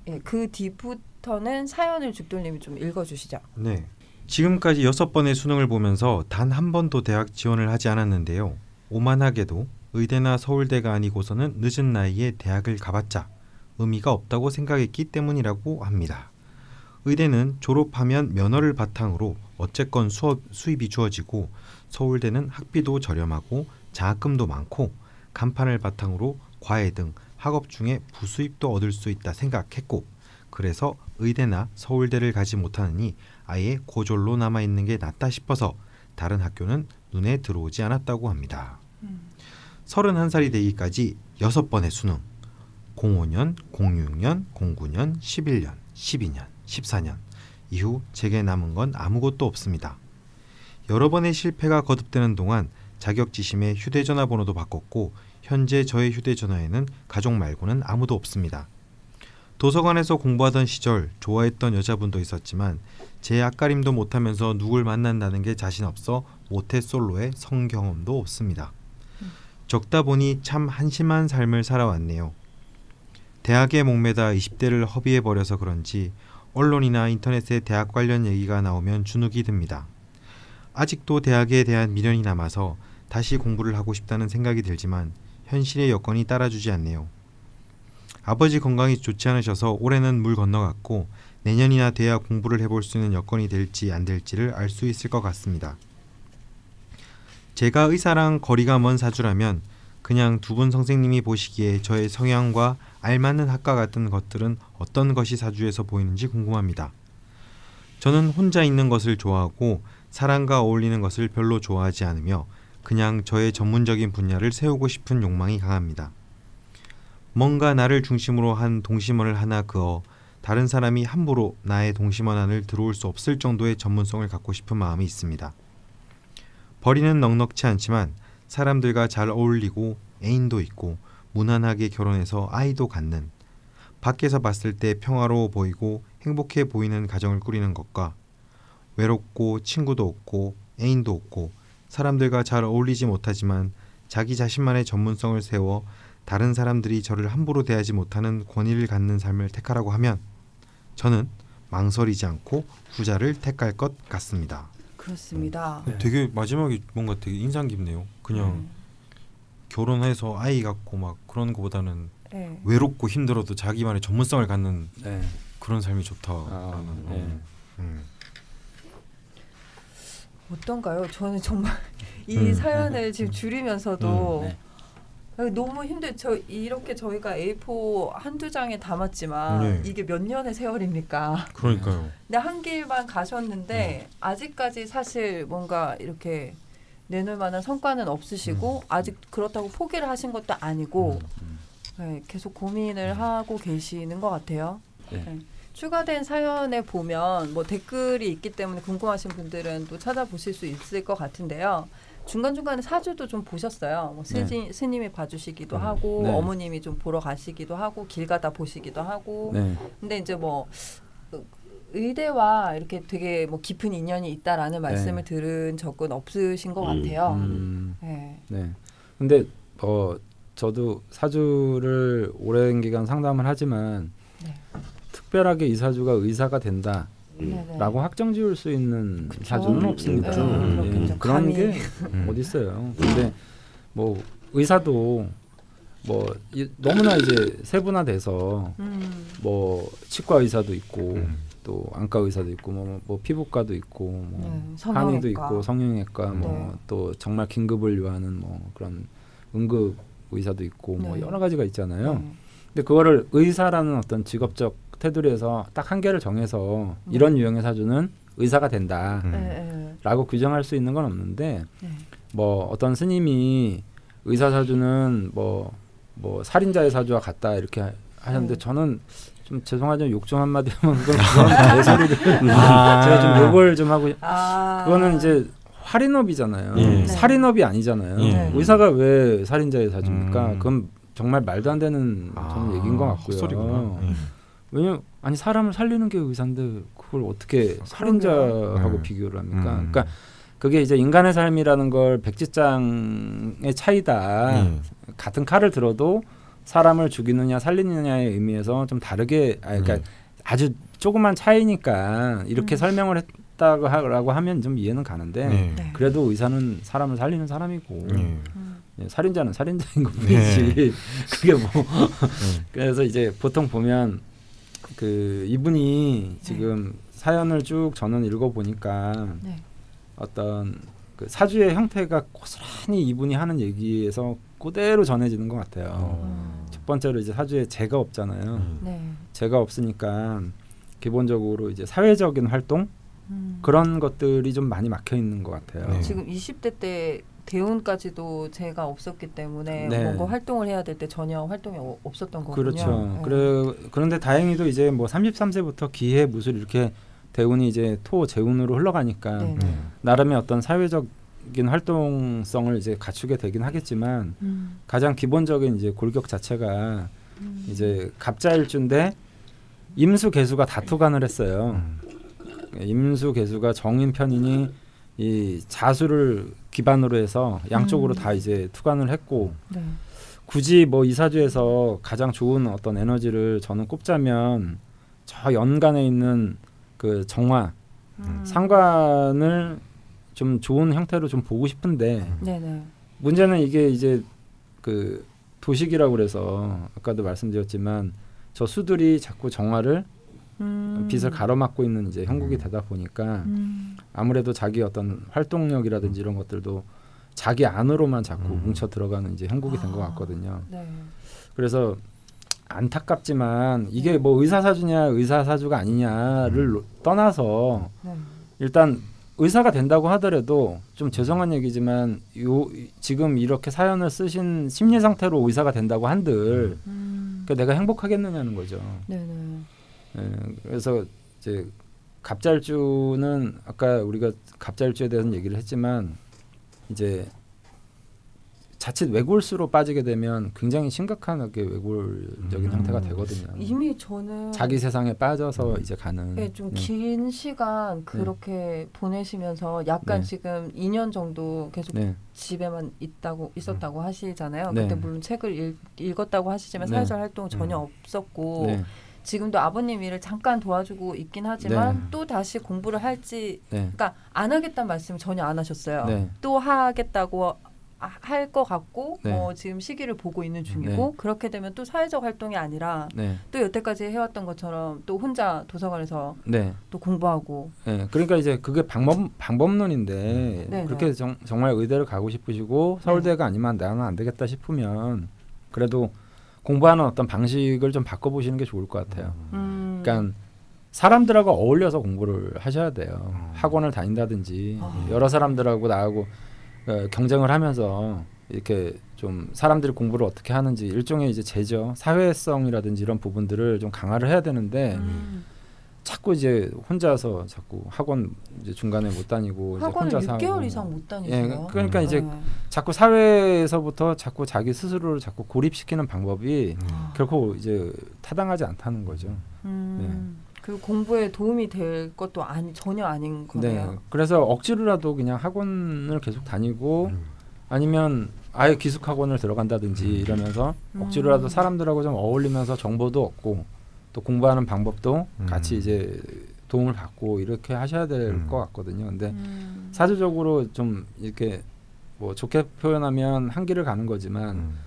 예, 그 뒤부터는 사연을 죽돌님이 좀 읽어주시죠. 네. 지금까지 여섯 번의 수능을 보면서 단 한 번도 대학 지원을 하지 않았는데요. 오만하게도 의대나 서울대가 아니고서는 늦은 나이에 대학을 가봤자 의미가 없다고 생각했기 때문이라고 합니다. 의대는 졸업하면 면허를 바탕으로 어쨌건 수업 수입이 주어지고 서울대는 학비도 저렴하고 장학금도 많고 간판을 바탕으로 과외 등 학업 중에 부수입도 얻을 수 있다 생각했고 그래서 의대나 서울대를 가지 못하느니 아예 고졸로 남아 있는 게 낫다 싶어서 다른 학교는 눈에 들어오지 않았다고 합니다. 음. 31살이 되기까지 6번의 수능 05년, 06년, 09년, 11년, 12년, 14년 이후 제게 남은 건 아무것도 없습니다. 여러 번의 실패가 거듭되는 동안 자격지심에 휴대전화 번호도 바꿨고 현재 저의 휴대전화에는 가족 말고는 아무도 없습니다. 도서관에서 공부하던 시절 좋아했던 여자분도 있었지만 제 앞가림도 못하면서 누굴 만난다는 게 자신 없어 모태솔로의 성경험도 없습니다. 적다 보니 참 한심한 삶을 살아왔네요. 대학에 목매다 20대를 허비해 버려서 그런지 언론이나 인터넷에 대학 관련 얘기가 나오면 주눅이 듭니다. 아직도 대학에 대한 미련이 남아서 다시 공부를 하고 싶다는 생각이 들지만 현실의 여건이 따라주지 않네요. 아버지 건강이 좋지 않으셔서 올해는 물 건너갔고 내년이나 돼야 공부를 해볼 수 있는 여건이 될지 안 될지를 알 수 있을 것 같습니다. 제가 의사랑 거리가 먼 사주라면 그냥 두 분 선생님이 보시기에 저의 성향과 알맞는 학과 같은 것들은 어떤 것이 사주에서 보이는지 궁금합니다. 저는 혼자 있는 것을 좋아하고 사람과 어울리는 것을 별로 좋아하지 않으며 그냥 저의 전문적인 분야를 세우고 싶은 욕망이 강합니다. 뭔가 나를 중심으로 한 동심원을 하나 그어 다른 사람이 함부로 나의 동심원 안을 들어올 수 없을 정도의 전문성을 갖고 싶은 마음이 있습니다. 벌이는 넉넉치 않지만 사람들과 잘 어울리고 애인도 있고 무난하게 결혼해서 아이도 갖는 밖에서 봤을 때 평화로워 보이고 행복해 보이는 가정을 꾸리는 것과 외롭고 친구도 없고 애인도 없고 사람들과 잘 어울리지 못하지만 자기 자신만의 전문성을 세워 다른 사람들이 저를 함부로 대하지 못하는 권위를 갖는 삶을 택하라고 하면 저는 망설이지 않고 후자를 택할 것 같습니다. 그렇습니다. 네. 되게 마지막에 뭔가 되게 인상 깊네요. 그냥 음. 결혼해서 아이 갖고 막 그런 거보다는 네. 외롭고 힘들어도 자기만의 전문성을 갖는 네. 그런 삶이 좋다. 아, 네. 음. 어떤가요? 저는 정말 이 음. 사연을 지금 줄이면서도 네. 너무 힘들. 저 이렇게 저희가 A4 한두 장에 담았지만 네. 이게 몇 년의 세월입니까? 그러니까요. 근데 한 길만 가셨는데 음. 아직까지 사실 뭔가 이렇게 내놓을 만한 성과는 없으시고 아직 그렇다고 포기를 하신 것도 아니고 음. 네, 계속 고민을 하고 계시는 것 같아요. 네. 네. 추가된 사연에 보면 뭐 댓글이 있기 때문에 궁금하신 분들은 또 찾아보실 수 있을 것 같은데요. 중간 중간에 사주도 좀 보셨어요. 뭐 스님, 스님이 봐주시기도 음. 하고 네. 어머님이 좀 보러 가시기도 하고 길 가다 보시기도 하고. 네. 근데 이제 뭐 의대와 이렇게 되게 뭐 깊은 인연이 있다라는 말씀을 들은 적은 없으신 것 음. 같아요. 음. 네. 네. 근데 어 저도 사주를 오랜 기간 상담을 하지만 네. 특별하게 이 사주가 의사가 된다 라고 네네. 확정 지을 수 있는 그쵸. 사주는 없습니다. 네, 음. 그런. 게 음. 어디 있어요. 근데 뭐 의사도 뭐 이- 너무나 이제 세분화돼서 음. 뭐 치과 의사도 있고 음. 또 안과 의사도 있고 뭐, 뭐 피부과도 있고 뭐 네, 한의도 성형외과. 있고 성형외과 네. 뭐또 정말 긴급을 요하는 뭐 그런 응급 의사도 있고 뭐 네. 여러 가지가 있잖아요. 네. 근데 그거를 의사라는 어떤 직업적 테두리에서 딱 한계를 정해서 음. 이런 유형의 사주는 의사가 된다라고 음. 네, 네. 규정할 수 있는 건 없는데 네. 뭐 어떤 스님이 의사 사주는 뭐뭐 살인자의 사주와 같다 이렇게 하- 하셨는데 음. 저는 좀 죄송하지만 욕 좀 한마디 하면 그건 내 소리를 아. 제가 좀 욕을 좀 하고 아. 그거는 이제 할인업이잖아요. 예. 네. 살인업이 아니잖아요. 예. 의사가 왜 살인자의 사주입니까? 음. 그건 정말 말도 안 되는 저는 얘기인 것 같고요. 헛소리구나. 예. 왜냐 아니 사람을 살리는 게 의사인데 그걸 어떻게 살인자하고 음. 비교를 합니까? 음. 그러니까 그게 이제 인간의 삶이라는 걸 백지장의 차이다. 예. 같은 칼을 들어도 사람을 죽이느냐 살리느냐의 의미에서 좀 다르게 아 그러니까 음. 아주 조그만 차이니까 이렇게 음. 설명을 했다고 하라고 하면 좀 이해는 가는데 네. 네. 그래도 의사는 사람을 살리는 사람이고 예. 음. 예, 살인자는 살인자인 것뿐이지 그게 뭐 네. 그래서 이제 보통 보면 그 이분이 지금 사연을 쭉 저는 읽어 보니까 네. 어떤 그 사주의 형태가 고스란히 이분이 하는 얘기에서 그대로 전해지는 것 같아요. 어. 첫 번째로 이제 사주에 재가 없잖아요. 음. 네. 재가 없으니까 기본적으로 이제 사회적인 활동 음. 그런 것들이 좀 많이 막혀 있는 것 같아요. 네. 지금 20대 때 대운까지도 제가 없었기 때문에 네. 뭔가 활동을 해야 될 때 전혀 활동이 어- 없었던 거군요. 그렇죠. 네. 그래 그런데 다행히도 이제 뭐 33세부터 기해 무술 이렇게 대운이 이제 토 재운으로 흘러가니까 네. 네. 나름의 어떤 사회적인 활동성을 이제 갖추게 되긴 하겠지만 음. 가장 기본적인 이제 골격 자체가 음. 이제 갑자일주인데 임수 개수가 다 투간을 했어요. 음. 임수 개수가 정인 편이니 이 자수를 기반으로 해서 양쪽으로 음. 다 이제 투간을 했고 네. 굳이 뭐 이사주에서 가장 좋은 어떤 에너지를 저는 꼽자면 저 연간에 있는 그 정화 음. 상관을 좀 좋은 형태로 좀 보고 싶은데 네네. 문제는 이게 이제 그 도식이라고 그래서 아까도 말씀드렸지만 저 수들이 자꾸 정화를 음. 빛을 가로막고 있는 이제 형국이 되다 보니까 음. 아무래도 자기 어떤 활동력이라든지 이런 것들도 자기 안으로만 자꾸 음. 뭉쳐 들어가는 이제 형국이 된것 아. 같거든요. 네. 그래서 안타깝지만 이게 뭐 의사 사주냐 의사 사주가 아니냐를 음. 노- 떠나서 네. 일단 의사가 된다고 하더라도 좀 죄송한 얘기지만 요 지금 이렇게 사연을 쓰신 심리 상태로 의사가 된다고 한들 음. 그 내가 행복하겠느냐는 거죠. 네네. 예, 그래서 이제 갑잘주는 아까 우리가 갑잘주에 대해서 얘기를 했지만 이제 자칫 외골수로 빠지게 되면 굉장히 심각하게 외골적인 음. 형태가 되거든요. 이미 저는 자기 세상에 빠져서 이제 가는. 네, 좀 네. 긴 시간 그렇게 보내시면서 약간 네. 지금 2년 정도 계속 네, 집에만 있다고 있었다고 하시잖아요. 네. 그때 물론 책을 읽, 읽었다고 하시지만 네. 사회적 활동 전혀 음. 없었고 네, 지금도 아버님 일을 잠깐 도와주고 있긴 하지만 네. 또 다시 공부를 할지 네, 그러니까 안 하겠다는 말씀 전혀 안 하셨어요. 네. 또 하겠다고 할 것 같고 네. 어, 지금 시기를 보고 있는 중이고 그렇게 되면 또 사회적 활동이 아니라 네, 또 여태까지 해왔던 것처럼 또 혼자 도서관에서 네. 또 공부하고 네, 그러니까 이제 그게 방법 방법론인데 네, 그렇게 네. 정, 정말 의대를 가고 싶으시고 서울대가 아니면 나는 안 되겠다 싶으면 그래도 공부하는 어떤 방식을 좀 바꿔보시는 게 좋을 것 같아요. 음, 그러니까 사람들하고 어울려서 공부를 하셔야 돼요. 음. 학원을 다닌다든지 아. 여러 사람들하고 나하고 어, 경쟁을 하면서 이렇게 좀 사람들이 공부를 어떻게 하는지 일종의 이제 제죠 사회성이라든지 이런 부분들을 좀 강화를 해야 되는데 음, 자꾸 이제 혼자서 자꾸 학원 이제 중간에 못 다니고 이제 학원을 혼자서 6개월 하고. 이상 못 예, 다니세요. 그러니까 이제 네. 자꾸 사회에서부터 자꾸 자기 스스로를 자꾸 고립시키는 방법이 아. 결코 이제 타당하지 않다는 거죠. 음, 그 공부에 도움이 될 것도 아니 전혀 아닌 거네요. 네. 그래서 억지로라도 그냥 학원을 계속 다니고 음. 아니면 아예 기숙 학원을 들어간다든지 이러면서 음. 억지로라도 사람들하고 좀 어울리면서 정보도 얻고 또 공부하는 방법도 음. 같이 이제 도움을 받고 이렇게 하셔야 될 음. 것 같거든요. 근데 음. 사주적으로 좀 이렇게 뭐 좋게 표현하면 한 길을 가는 거지만 음.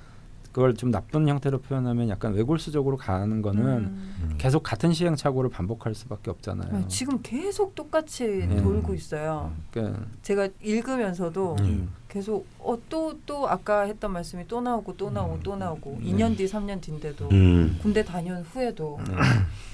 그걸 좀 나쁜 형태로 표현하면 약간 외골수적으로 가는 거는 음. 음. 계속 같은 시행착오를 반복할 수밖에 없잖아요. 네, 지금 계속 똑같이 네. 돌고 있어요. 그러니까 제가 읽으면서도 음. 계속 어또또 아까 했던 말씀이 또 나오고 또 나오고 또 나오고 네. 2년 뒤 3년 뒤인데도 음. 군대 다녀온 후에도 네.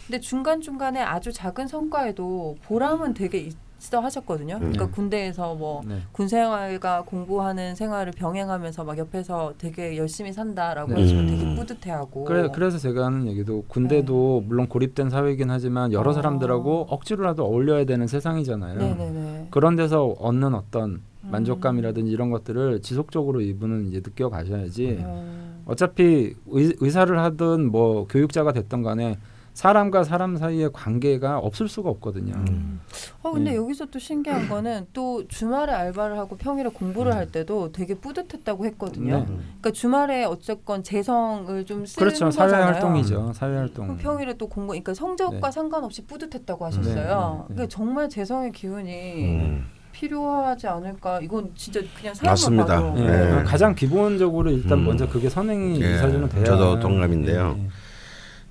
근데 중간 중간에 아주 작은 성과에도 보람은 되게 있 어 하셨거든요. 그러니까 네. 군대에서 뭐 네. 군생활과 공부하는 생활을 병행하면서 막 옆에서 되게 열심히 산다라고 네. 하시면 음. 되게 뿌듯해하고 그래, 그래서 제가 하는 얘기도 군대도 물론 고립된 사회이긴 하지만 여러 어. 사람들하고 억지로라도 어울려야 되는 세상이잖아요. 네네네. 그런 데서 얻는 어떤 음. 만족감이라든지 이런 것들을 지속적으로 이분은 이제 느껴 가셔야지. 음. 어차피 의, 의사를 하든 뭐 교육자가 됐던 간에 사람과 사람 사이의 관계가 없을 수가 없거든요. 음. 어 근데 네. 여기서 또 신기한 거는 또 주말에 알바를 하고 평일에 공부를 할 때도 되게 뿌듯했다고 했거든요. 네. 그러니까 주말에 어쨌건 재성을 좀 쓰는 그렇죠. 사회 거잖아요. 활동이죠. 사회 활동. 평일에 또 공부, 그러니까 성적과 네. 상관없이 뿌듯했다고 하셨어요. 네, 네, 네. 그러니까 정말 재성의 기운이 음. 필요하지 않을까. 이건 진짜 그냥 사람만 맞습니다. 봐도. 가장 기본적으로 일단 음. 먼저 그게 선행이 예, 이사주는 돼야. 저도 동감인데요.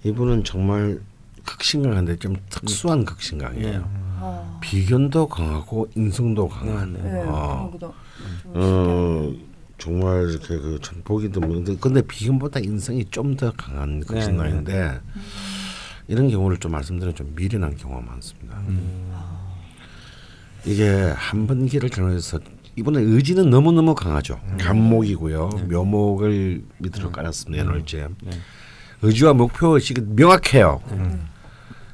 이분은 정말 극신강인데 좀 특수한 극신강이에요. 아. 비견도 강하고 인성도 강한. 네, 네. 어. 좀어 정말 이렇게 그전 보기도 드문데 근데 비견보다 인성이 좀 더 강한 극신강인데 이런 경우를 좀 말씀드리면 좀 미련한 경우가 많습니다. 이게 한번 길을 전해서 이번에 의지는 너무 너무 강하죠. 간목이고요. 묘목을 밑으로 깔았습니다. 연월제. 네. 의지와 목표 의식이 명확해요.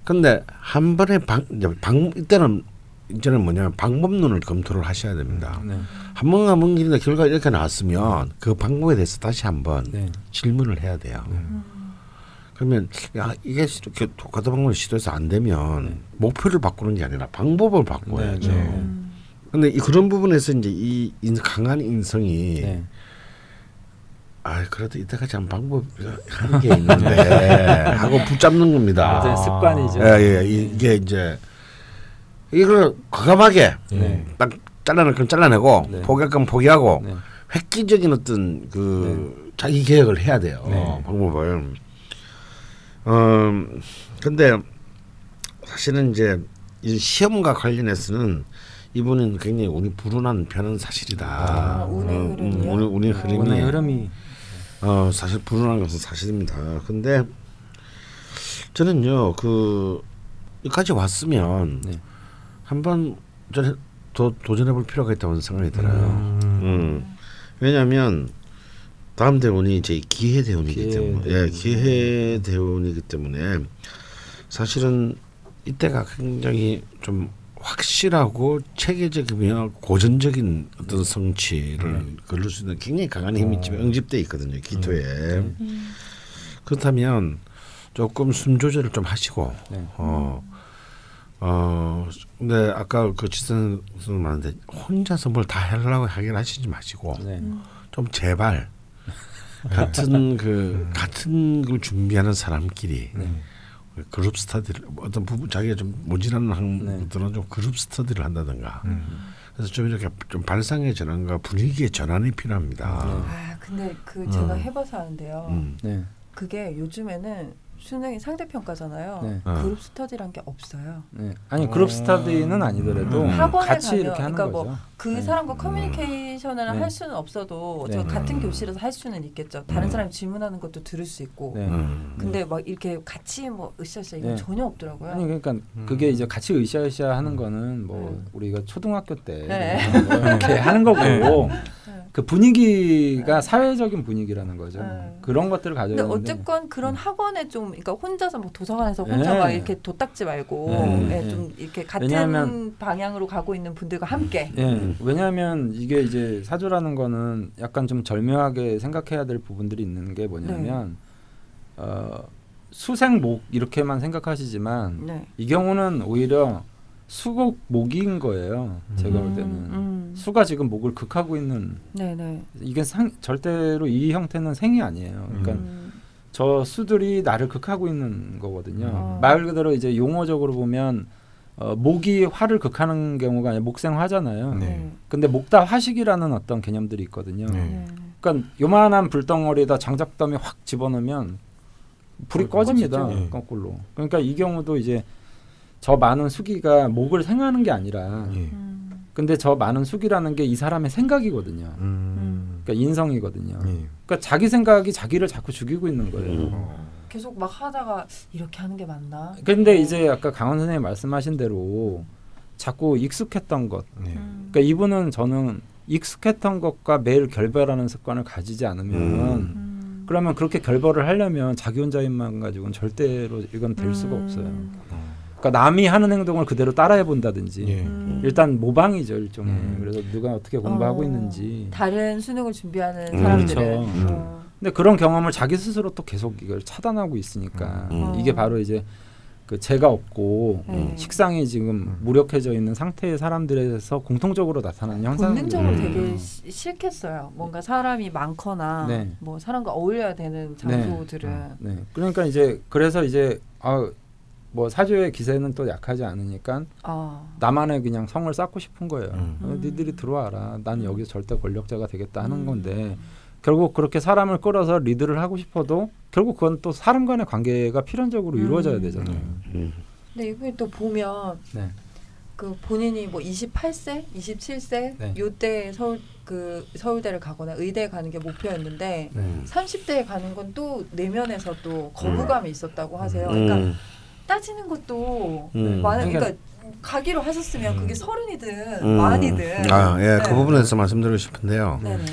근데 한 번에 방, 이제 방 이때는 이제는 뭐냐면 방법론을 검토를 하셔야 됩니다. 네. 한번 한번 길인데 결과 이렇게 나왔으면 그 방법에 대해서 다시 한번 네. 질문을 해야 돼요. 그러면 야 이게 이렇게 똑같은 방법을 시도해서 안 되면 목표를 바꾸는 게 아니라 방법을 바꿔야죠. 네, 네. 근데 이 그런 부분에서 이제 이 인, 강한 인성이 네. 아 그래도 이때까지 한 방법 하는 게 있는데 하고 붙잡는 겁니다. 완전 습관이죠. 예, 예, 이게 이제 이걸 과감하게 네. 딱 잘라낼 건 잘라내고 네. 포기할 건 포기하고 네. 획기적인 어떤 그 자기 계획을 해야 돼요. 네. 방법을. 어 근데 사실은 이제 이 시험과 관련해서는 이분은 굉장히 운이 불운한 편은 사실이다. 아, 운의 어, 흐름이요? 운의, 운의 흐름이 오늘 흐름이 어 사실 불운한 것은 사실입니다. 근데 저는요 그 여기까지 왔으면 네. 한번 전더 도전해볼 필요가 있다고 생각이 들어요. 음. 음. 왜냐하면 다음 대운이 이제 기해 대운이기 때문에 예. 기해 대운이기 때문에 사실은 이때가 굉장히 좀 확실하고 체계적이며 고전적인 어떤 성취를 거둘 수 있는 굉장히 강한 힘이 지금 응집돼 있거든요 기토에. 그렇다면 조금 숨 조절을 좀 하시고 네. 어, 어, 근데 아까 그 지선 선생 말한데 혼자서 뭘 다 하려고 하긴 하시지 마시고 네. 좀 제발 같은 그 같은 걸 준비하는 사람끼리 네. 그룹 스터디를 어떤 부분 자기가 좀 모질하는 네. 것들은 좀 그룹 스터디를 한다든가 음. 그래서 좀 이렇게 좀 발상의 전환과 분위기의 전환이 필요합니다. 아 근데 그 제가 해봐서 아는데요. 음. 네. 그게 요즘에는 수능이 상대평가잖아요. 네. 어. 그룹 스터디란 게 없어요. 네. 아니 그룹 스타디는 아니더라도 음. 학원에 같이 가면, 이렇게 하는 그러니까 거죠. 뭐그 네. 사람과 커뮤니케이션을 네. 할 수는 없어도 저 네. 같은 음. 교실에서 할 수는 있겠죠. 다른 사람이 질문하는 것도 들을 수 있고. 네. 음. 근데 막 이렇게 같이 뭐 으쌰으쌰 이건 네. 전혀 없더라고요. 아니 그러니까 그게 이제 같이 으쌰으쌰 하는 거는 뭐 음. 우리가 초등학교 때 네. 뭐 이렇게 하는 거고 네. 그 분위기가 사회적인 분위기라는 거죠. 네. 그런 것들을 가져야 근데 되는데 어쨌건 그런 학원에 좀 그러니까 혼자서 뭐 도서관에서 네. 혼자 막 이렇게 도딱지 말고 네. 예, 네. 좀 이렇게 같은 왜냐하면- 방향으로 가고 있는 분들과 함께 예, 왜냐하면 이게 이제 사주라는 거는 약간 좀 절묘하게 생각해야 될 부분들이 있는 게 뭐냐면 어, 수생목 이렇게만 생각하시지만 네. 이 경우는 오히려 수국 목인 거예요. 제가 볼 때는 음, 수가 지금 목을 극하고 있는 네네. 이게 상, 절대로 이 형태는 생이 아니에요. 그러니까 음, 저 수들이 나를 극하고 있는 거거든요. 음. 말 그대로 이제 용어적으로 보면 어, 목이 화를 극하는 경우가 아니라 목생화잖아요. 네. 근데 목다 화식이라는 어떤 개념들이 있거든요. 네. 네. 그러니까 요만한 불덩어리에다 장작더미 확 집어넣으면 불이 어, 꺼집니다. 예. 거꾸로. 그러니까 이 경우도 이제 저 많은 수기가 목을 생하는 게 아니라 예. 음, 근데 저 많은 수기라는 게 이 사람의 생각이거든요. 음. 그러니까 인성이거든요. 예. 그러니까 자기 생각이 자기를 자꾸 죽이고 있는 거예요. 음. 계속 막 하다가 이렇게 하는 게 맞나? 근데 이제 아까 강원 선생님 말씀하신 대로 자꾸 익숙했던 것. 네. 음, 그러니까 이분은 저는 익숙했던 것과 매일 결별하는 습관을 가지지 않으면 음. 그러면 그렇게 결별을 하려면 자기 혼자인만 가지고는 절대로 이건 될 수가 음. 없어요. 어. 그러니까 남이 하는 행동을 그대로 따라해 본다든지 예. 음. 일단 모방이죠 일종의. 음. 그래서 누가 어떻게 공부하고 어, 있는지. 다른 수능을 준비하는 음. 사람들은 그렇죠. 어, 근데 그런 경험을 자기 스스로 또 계속 이걸 차단하고 있으니까 음. 이게 바로 이제 그 죄가 없고 네. 식상이 지금 무력해져 있는 상태의 사람들에서 공통적으로 나타나는 현상이 본능적으로 음. 되게 시- 싫겠어요. 뭔가 사람이 많거나 네. 뭐 사람과 어울려야 되는 장소들은 네. 그러니까 이제 그래서 이제 아 뭐 사주의 기세는 또 약하지 않으니까 아, 나만의 그냥 성을 쌓고 싶은 거예요. 음. 어, 니들이 들어와라. 난 여기서 절대 권력자가 되겠다 하는 음. 건데 결국 그렇게 사람을 끌어서 리드를 하고 싶어도 결국 그건 또 사람 간의 관계가 필연적으로 음. 이루어져야 되잖아요. 음. 근데 이분이 또 보면 네. 그 본인이 뭐 28세, 27세 네. 요때 서울 그 서울대를 가거나 의대 가는 게 목표였는데 네. 30대에 가는 건 또 내면에서 또 거부감이 있었다고 하세요. 음. 그러니까 따지는 것도 음. 많은 그러니까- 그러니까 가기로 하셨으면 음. 그게 서른이든 음. 만이든 아, 예, 네. 그 부분에서 말씀드리고 싶은데요. 네네.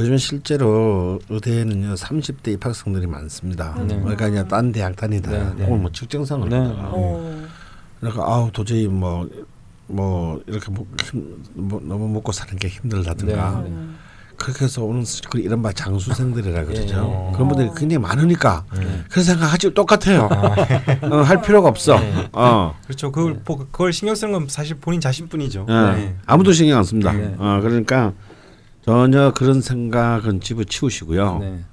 요즘 실제로 의대에는요 30대 입학생들이 많습니다. 네. 그러니까 그냥 딴 대학 다니다 네, 네. 혹은 뭐 직장생활 네. 하다가 어. 그러니까 아우 도저히 뭐뭐 이렇게 뭐, 힘, 뭐 너무 먹고 사는 게 힘들다든가 네. 음. 그렇게 해서 오는 그 이른바 장수생들이라 그러죠. 예. 그런 분들이 어. 굉장히 많으니까 네. 그런 생각하지 똑같아요. 어, 할 필요가 없어. 네. 어. 그렇죠. 그걸 보- 그걸 신경 쓰는 건 사실 본인 자신뿐이죠. 예. 네. 아무도 신경 안 씁니다. 네. 어, 그러니까 전혀 그런 생각은 집어치우시고요. 네.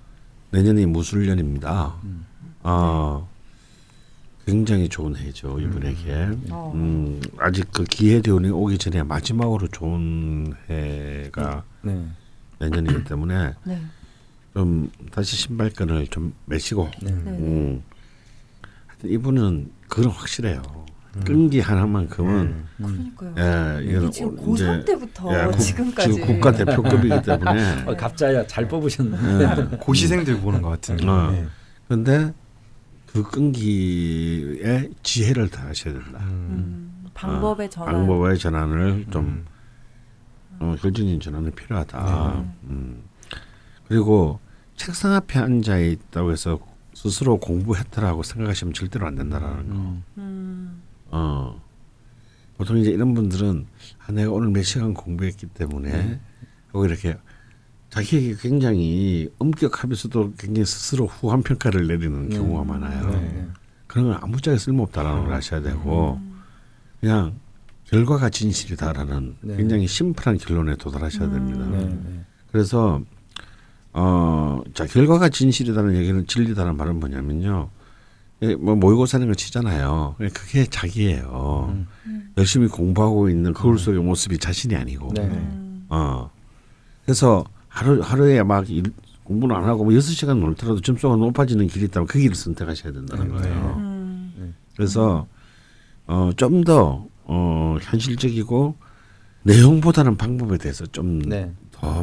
내년이 무술년입니다. 음. 어, 굉장히 좋은 해죠 이분에게. 어. 음, 아직 그 기회 대운이 오기 전에 마지막으로 좋은 해가 네. 내년이기 때문에 네. 좀 다시 신발끈을 좀 매시고. 네. 네. 음. 하여튼 이분은 그건 확실해요. 끈기 하나만큼은 음. 그러니까요. 예, 이게 이건 지금 오- 고3 이제 때부터 예, 국- 지금까지 지금 국가 대표급이기 때문에. 어, 갑자야 잘 뽑으셨네. 예. 고시생들 보는 것 같은. 어. 네. 그런데 그 끈기에 지혜를 다하셔야 된다. 음. 음, 방법의 전환. 방법의 전환을 좀 음. 어, 결정적인 전환이 필요하다. 네. 음. 그리고 책상 앞에 앉아 있다고 해서 스스로 공부했다라고 생각하시면 절대로 안 된다라는 거. 음. 음. 어. 보통 이제 이런 분들은 아, 내가 오늘 몇 시간 공부했기 때문에 하고 이렇게 자기에게 굉장히 엄격하면서도 굉장히 스스로 후한 평가를 내리는 네. 경우가 많아요. 네. 그런 건 아무짝에 쓸모없다라는 걸 아셔야 되고 그냥 결과가 진실이다라는 네. 굉장히 심플한 결론에 도달하셔야 됩니다. 네. 네. 그래서 어, 자 결과가 진실이다는 얘기는 진리다는 말은 뭐냐면요. 예, 뭐 모의고사는 거 치잖아요. 예, 그게 자기예요. 음. 열심히 공부하고 있는 거울 속의 모습이 자신이 아니고. 네. 음. 어. 그래서 하루 하루에 막 일, 공부는 안 하고 뭐 여섯 시간 놀더라도 점수가 높아지는 길이 있다면 그 길을 선택하셔야 된다는 네. 거예요. 음. 그래서 어, 좀 더 어, 현실적이고 내용보다는 방법에 대해서 좀더 네.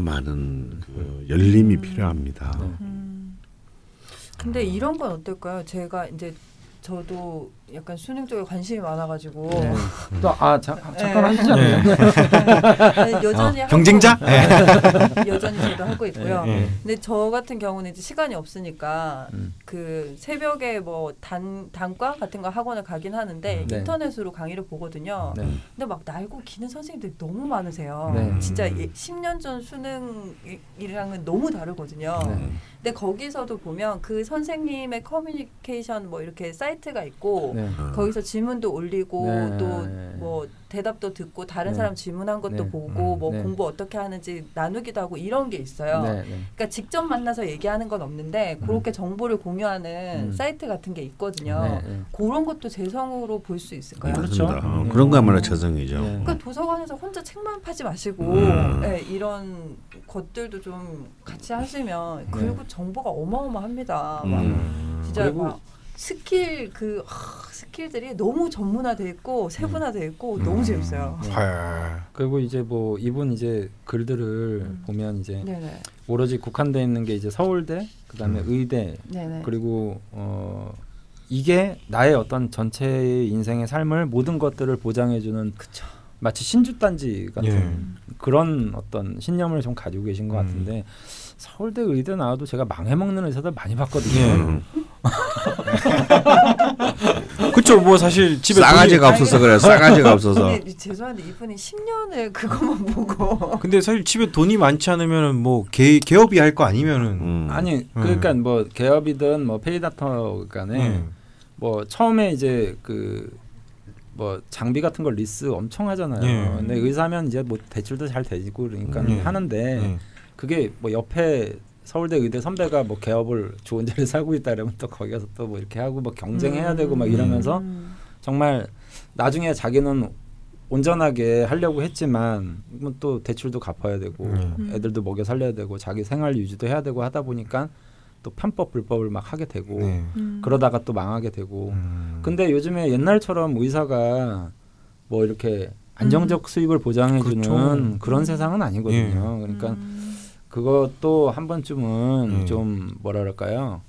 많은 그 열림이 음. 필요합니다. 네. 음. 근데 이런 건 어떨까요? 제가 이제 저도 약간 수능 쪽에 관심이 많아가지고 네. 또아 잠깐 네. 하시잖아요. 아니, 여전히 어, 하고- 경쟁자? 네. 여전히 저도 하고 있고요. 네. 근데 저 같은 경우는 이제 시간이 없으니까 음. 그 새벽에 뭐 단 단과 같은 거 학원을 가긴 하는데 네. 인터넷으로 강의를 보거든요. 네. 근데 막 날고 기는 선생님들이 너무 많으세요. 네. 진짜 예- 10년 전 수능이랑은 너무 다르거든요. 네. 근데 거기서도 보면 그 선생님의 커뮤니케이션 뭐 이렇게 사이트가 있고 네. 어. 거기서 질문도 올리고 네. 또뭐 대답도 듣고 다른 네. 사람 질문한 것도 네. 보고 음. 뭐 네. 공부 어떻게 하는지 나누기도 하고 이런 게 있어요. 네. 네. 그러니까 직접 만나서 얘기하는 건 없는데 그렇게 정보를 공유하는 음. 사이트 같은 게 있거든요. 네. 네. 그런 것도 재성으로 볼 수 있을까요? 그렇죠. 어, 네. 그런 거야말로 재성이죠. 네. 그러니까 도서관에서 혼자 책만 파지 마시고 음. 네, 이런 것들도 좀 같이 하시면 그리고 정보가 어마어마합니다. 막 음. 진짜 그리고- 막 스킬 그 하, 스킬들이 너무 전문화돼 있고 세분화돼 있고 음. 너무 재밌어요. 네. 헐. 그리고 이제 뭐 이분 이제 글들을 음. 보면 이제 네네. 오로지 국한돼 있는 게 이제 서울대, 그다음에 음. 의대, 네네. 그리고 어 이게 나의 어떤 전체의 인생의 삶을 모든 것들을 보장해주는 그쵸. 마치 신주단지 같은 예. 그런 어떤 신념을 좀 가지고 계신 것 음. 같은데 서울대 의대 나와도 제가 망해먹는 의사들 많이 봤거든요. 예. 음. 그렇죠. 뭐 사실 집에 싸가지가 돈이- 없어서 그래. 싸가지가 없어서. 근데 죄송한데 이분이 10년을 그것만 보고 근데 사실 집에 돈이 많지 않으면은 뭐 개, 개업이 할 거 아니면은 음. 아니 그러니까 뭐 개업이든 뭐 페이다터 간에 음. 뭐 처음에 이제 그 뭐 장비 같은 걸 리스 엄청 하잖아요. 예. 근데 의사면 이제 뭐 대출도 잘 되고 그러니까 예. 하는데 예. 그게 뭐 옆에 서울대 의대 선배가 뭐 개업을 좋은 자리에 살고 있다 그러면 또 거기 가서 또 뭐 이렇게 하고 뭐 경쟁해야 되고 막 이러면서 음. 정말 나중에 자기는 온전하게 하려고 했지만 뭐또 대출도 갚아야 되고 음. 애들도 먹여 살려야 되고 자기 생활 유지도 해야 되고 하다 보니까 또 편법 불법을 막 하게 되고 네. 음. 그러다가 또 망하게 되고 음. 근데 요즘에 옛날처럼 의사가 뭐 이렇게 안정적 수입을 보장해주는 그렇죠. 그런 세상은 아니거든요. 그러니까 음. 그것도 한 번쯤은 네. 좀 뭐랄까요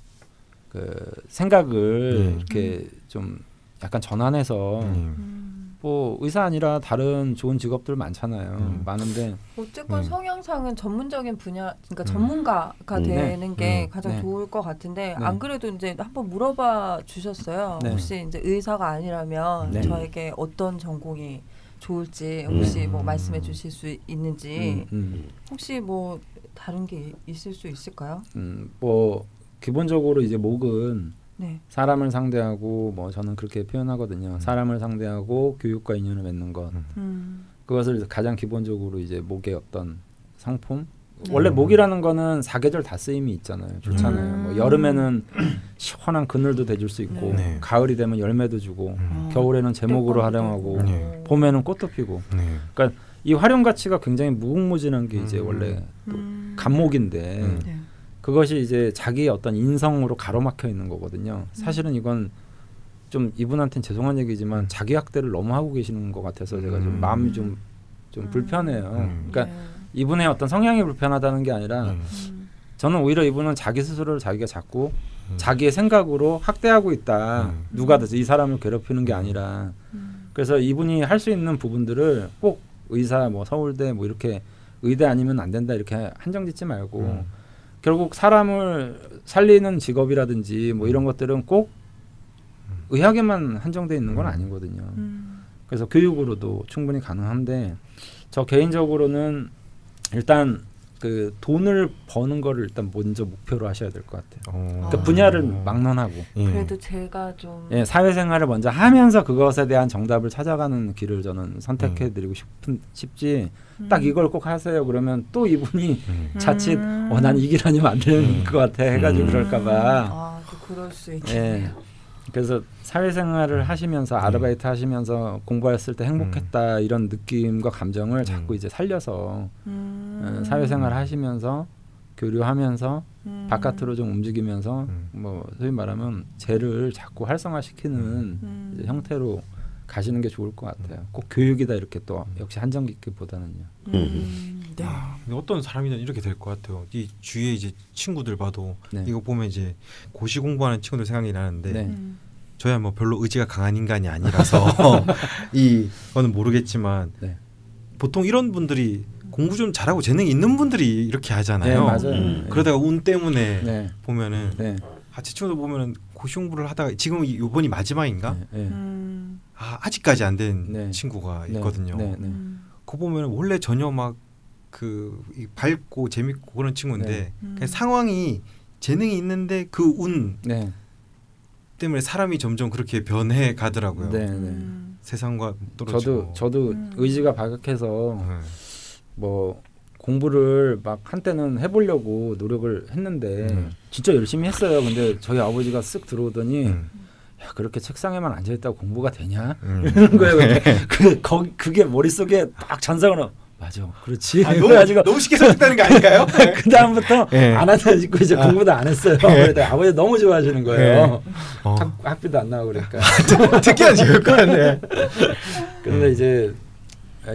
그 생각을 네. 이렇게 좀 약간 전환해서 네. 음. 뭐 의사 아니라 다른 좋은 직업들 많잖아요. 음. 많은데 어쨌건 네. 성향상은 전문적인 분야, 그러니까 음. 전문가가 음. 되는 게 네. 가장 네. 좋을 것 같은데 네. 안 그래도 이제 한번 물어봐 주셨어요. 네. 혹시 이제 의사가 아니라면 네. 저에게 어떤 전공이 좋을지 혹시 음. 뭐 말씀해 주실 수 있는지 음, 음, 혹시 뭐 다른 게 있을 수 있을까요? 음, 뭐 기본적으로 이제 목은 네. 사람을 상대하고 뭐 저는 그렇게 표현하거든요. 사람을 상대하고 교육과 인연을 맺는 것. 음. 음. 그것을 가장 기본적으로 이제 목의 어떤 상품. 네. 원래 목이라는 거는 사계절 다 쓰임이 있잖아요. 좋잖아요. 음. 뭐 여름에는 시원한 그늘도 대줄 수 있고, 네. 가을이 되면 열매도 주고, 음. 어, 겨울에는 제목으로 뗄감도 활용하고. 네. 봄에는 꽃도 피고. 네. 이 활용 가치가 굉장히 무궁무진한 게 이제 음. 원래 또 음. 감목인데 음. 네. 그것이 이제 자기의 어떤 인성으로 가로막혀 있는 거거든요. 사실은 이건 좀 이분한테는 죄송한 얘기지만 자기 학대를 너무 하고 계시는 것 같아서 제가 좀 음. 마음이 좀좀 음. 불편해요. 음. 그러니까 네. 이분의 어떤 성향이 불편하다는 게 아니라 네. 음. 저는 오히려 이분은 자기 스스로를 자기가 자꾸 음. 자기의 생각으로 학대하고 있다. 음. 누가 돼서 이 사람을 괴롭히는 게 아니라 음. 그래서 이분이 할 수 있는 부분들을 꼭 의사 뭐 서울대 뭐 이렇게 의대 아니면 안 된다 이렇게 한정 짓지 말고 음. 결국 사람을 살리는 직업이라든지 뭐 이런 것들은 꼭 의학에만 한정돼 있는 건 아니거든요. 음. 그래서 교육으로도 충분히 가능한데 저 개인적으로는 일단 그 돈을 버는 거를 일단 먼저 목표로 하셔야 될 것 같아요. 어. 그 아. 분야를 막론하고 예. 그래도 제가 좀 예, 사회생활을 먼저 하면서 그것에 대한 정답을 찾아가는 길을 저는 선택해드리고 싶은 싶지 딱 이걸 꼭 하세요 그러면 또 이분이 음. 자칫 음. 어난 이 길 아니면 안 되는 음. 것 같아 해가지고 음. 그럴까봐 아, 또 그럴 수 예. 있겠네요. 그래서 사회생활을 하시면서 아르바이트 하시면서 공부했을 때 행복했다 이런 느낌과 감정을 자꾸 이제 살려서 음. 어, 사회생활 하시면서 교류하면서 음. 바깥으로 좀 움직이면서 음. 뭐 소위 말하면 죄를 자꾸 활성화시키는 음. 이제 형태로 가시는 게 좋을 것 같아요. 꼭 교육이다 이렇게 또 역시 한정 깊기보다는요. 음. 네. 아, 어떤 사람이든 이렇게 될 것 같아요. 이 주위에 이제 친구들 봐도 네. 이거 보면 이제 고시 공부하는 친구들 생각이 나는데 네. 음. 저야 뭐 별로 의지가 강한 인간이 아니라서 이거는 모르겠지만 네. 보통 이런 분들이 공부 좀 잘하고 재능이 있는 분들이 이렇게 하잖아요. 네, 맞아요. 음. 네. 그러다가 운 때문에 네. 보면은 네. 아, 제 친구들 보면은 고시 공부를 하다가 지금 이- 요번이 마지막인가? 네. 네. 음. 아, 아직까지 안된 네. 친구가 네. 있거든요. 네. 네. 음. 그거 보면 원래 전혀 막 그 밝고 재밌고 그런 친구인데 네. 음. 그냥 상황이 재능이 있는데 그운 네. 때문에 사람이 점점 그렇게 변해 가더라고요. 네. 네. 음. 세상과 떨어지고. 저도 저도 음. 의지가 박약해서 네. 뭐 공부를 막 한때는 해보려고 노력을 했는데 음. 진짜 열심히 했어요. 근데 저희 아버지가 쓱 들어오더니 음. 야 그렇게 책상에만 앉아 있다고 공부가 되냐 음. 이러는 거예요. 그 거기 그게 머릿 속에 딱 전상으로 맞아. 그렇지. 아, 너무, 그래가지고 너무 쉽게 설득되는 거 아닐까요? 그 다음부터 예. 안 하다 싶고 이제 아. 공부도 안 했어요. 그랬더니 아버지 너무 좋아하시는 거예요. 어. 학, 학비도 안 나오고 그러니까. 특이한 직업 같네. 근데 이제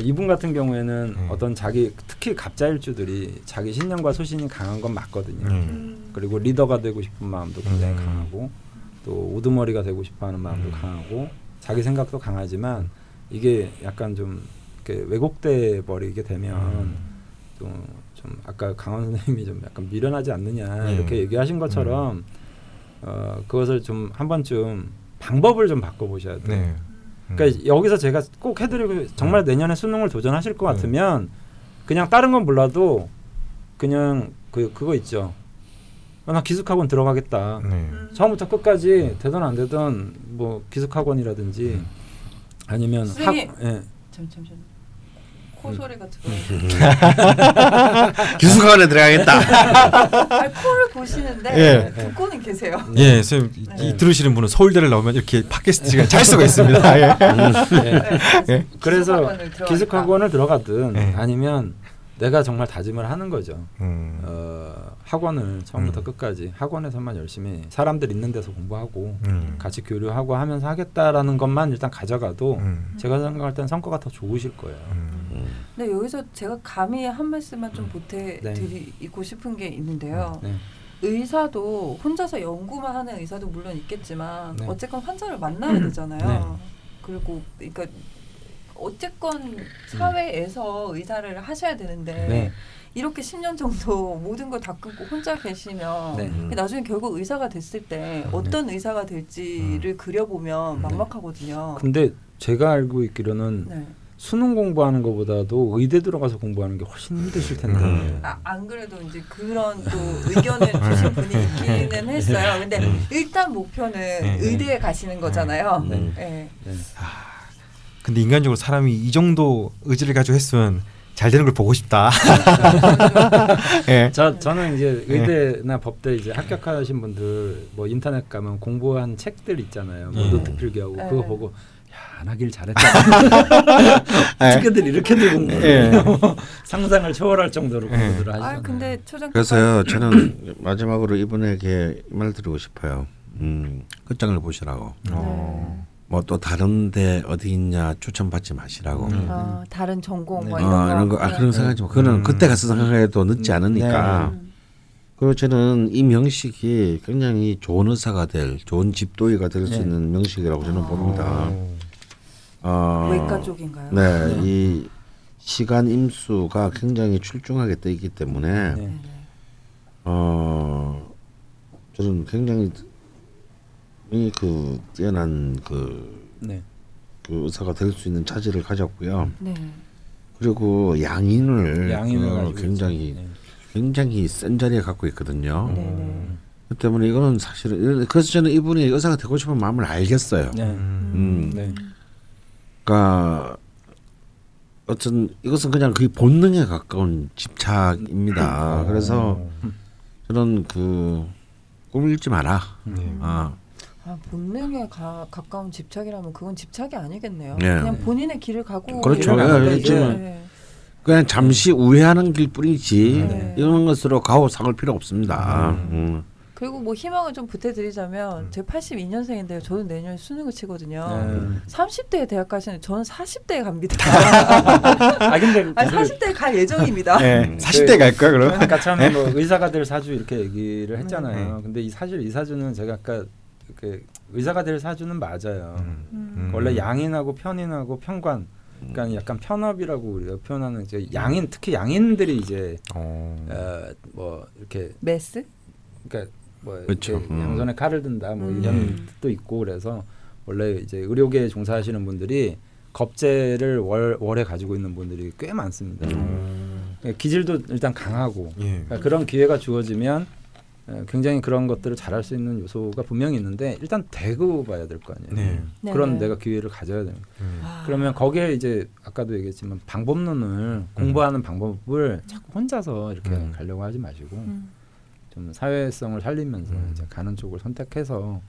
이분 같은 경우에는 음. 어떤 자기 특히 갑자일주들이 자기 신념과 소신이 강한 건 맞거든요. 음. 그리고 리더가 되고 싶은 마음도 굉장히 음. 강하고 또 우두머리가 되고 싶어하는 마음도 음. 강하고 자기 생각도 강하지만 이게 약간 좀 이렇게 왜곡돼 버리게 되면 음. 좀, 좀 아까 강원 선생님이 좀 약간 미련하지 않느냐 음. 이렇게 얘기하신 것처럼 어, 그것을 좀 한 번쯤 방법을 좀 바꿔보셔야 돼요. 네. 그러니까 여기서 제가 꼭 해드리고 정말 내년에 수능을 도전하실 것 같으면 그냥 다른 건 몰라도 그냥 그 그거 있죠. 어, 나 기숙학원 들어가겠다. 네. 처음부터 끝까지 되든 안 되든 뭐 기숙학원이라든지 아니면 학 선생님. 예. 잠 잠시만. 코 소리가 들어. 기숙학원에 들어가겠다. 아, 코를 보시는데 예. 듣고는 계세요. 예, 선생님 이, 이 들으시는 분은 서울대를 나오면 이렇게 팟캐스트가 잘 수가 있습니다. 예. 네. 그래서 기숙학원을 들어가니까. 기숙학원을 들어가든 네. 아니면 내가 정말 다짐을 하는 거죠. 음. 어, 학원을 처음부터 음. 끝까지 학원에서만 열심히 사람들 있는 데서 공부하고 음. 같이 교류하고 하면서 하겠다라는 것만 일단 가져가도 음. 제가 생각할 땐 성과가 더 좋으실 거예요. 음. 근데 여기서 제가 감히 한 말씀만 좀 보태드리고 싶은 게 있는데요. 네. 의사도 혼자서 연구만 하는 의사도 물론 있겠지만 네. 어쨌건 환자를 만나야 되잖아요. 네. 그리고 그러니까 어쨌건 사회에서 의사를 하셔야 되는데 네. 이렇게 10년 정도 모든 걸 다 끊고 혼자 계시면 네. 음. 나중에 결국 의사가 됐을 때 어떤 의사가 될지를 그려보면 네. 막막하거든요. 근데 제가 알고 있기로는 네. 수능 공부하는 것보다도 의대 들어가서 공부하는 게 훨씬 힘드실 텐데. 음. 아, 안 그래도 이제 그런 또 의견을 주신 분이 있기는 했어요. 근데 일단 목표는 네. 의대에 가시는 거잖아요. 네. 네. 네. 근데 인간적으로 사람이 이 정도 의지를 가지고 했으면 잘 되는 걸 보고 싶다. 예. 저 저는 이제 의대나 법대 이제 합격하신 분들 뭐 인터넷 가면 공부한 책들 있잖아요. 뭐 네. 노트 필기하고 네. 그거 보고 야 안 하길 잘했다. 어떻게들 이렇게도 공부해요. 상상을 초월할 정도로 네. 공부들을 하시잖아요. 아 근데 초장 그래서요 저는 마지막으로 이분에게 이말 드리고 싶어요. 음, 끝장을 보시라고. 어. 뭐또 다른데 어디 있냐 추천받지 마시라고. 음. 아, 다른 전공 뭐 네. 이런 거, 어, 이런 거, 아, 그런 거 생각하지 마. 그거는 음. 그때 가서 생각해도 늦지 않으니까. 음. 그리고 저는 이 명식이 굉장히 좋은 의사가 될, 좋은 집도의가 될수 네. 있는 명식이라고 저는 아. 봅니다. 어, 외과 쪽인가요? 네, 이 시간 임수가 굉장히 출중하게 돼 있기 때문에 네. 네네. 어 저는 굉장히 이그 뛰어난 그, 네. 그 의사가 될 수 있는 차질을 가졌고요. 네. 그리고 양인을 양인을 어, 가지고 굉장히. 네. 굉장히 센 자리에 갖고 있거든요. 네네. 그 때문에 이거는 사실은 그래서 저는 이분이 의사가 되고 싶은 마음을 알겠어요. 네. 음. 네. 그러니까 어떤 이것은 그냥 거의 본능에 가까운 집착입니다. 어. 그래서 저는 그 꿈을 잃지 마라. 네. 아, 아 본능에 가, 가까운 집착이라면 그건 집착이 아니겠네요. 네. 그냥 본인의 길을 가고 그렇죠. 예, 네. 그냥 잠시 우회하는 길 뿐이지 네. 이런 것으로 가오 상을 필요 없습니다. 음. 음. 그리고 뭐 희망을 좀 보태드리자면 음. 제가 82년생인데요. 저는 내년에 수능을 치거든요. 네. 30대에 대학 가시는 저는 40대에 갑니다. 아 근데 아니 40대에 갈 예정입니다. 네. 40대 갈 거야 그럼? 아까 참뭐 의사가 될 사주 이렇게 얘기를 했잖아요. 네. 근데 이 사실 이 사주는 제가 아까 그 의사가 될 사주는 맞아요. 음. 음. 원래 양인하고 편인하고 편관 그러니까 약간 편업이라고 우리가 표현하는 이제 양인 특히 양인들이 이제 어. 어, 뭐 이렇게 메스? 그러니까 뭐 그렇죠. 음. 양손에 칼을 든다 뭐 음. 이런 뜻도 있고 그래서 원래 이제 의료계에 종사하시는 분들이 겁재를 월, 월에 가지고 있는 분들이 꽤 많습니다. 음. 그러니까 기질도 일단 강하고 예. 그러니까 그런 기회가 주어지면 어, 굉장히 그런 것들을 잘할 수 있는 요소가 분명히 있는데 일단 대고 봐야 될 거 아니에요. 네. 네. 그런 내가 기회를 가져야 되는. 음. 아. 그러면 거기에 이제 아까도 얘기했지만 방법론을 공부하는 방법을 자꾸 혼자서 이렇게 음. 가려고 하지 마시고 음. 좀 사회성을 살리면서 음. 이제 가는 쪽을 선택해서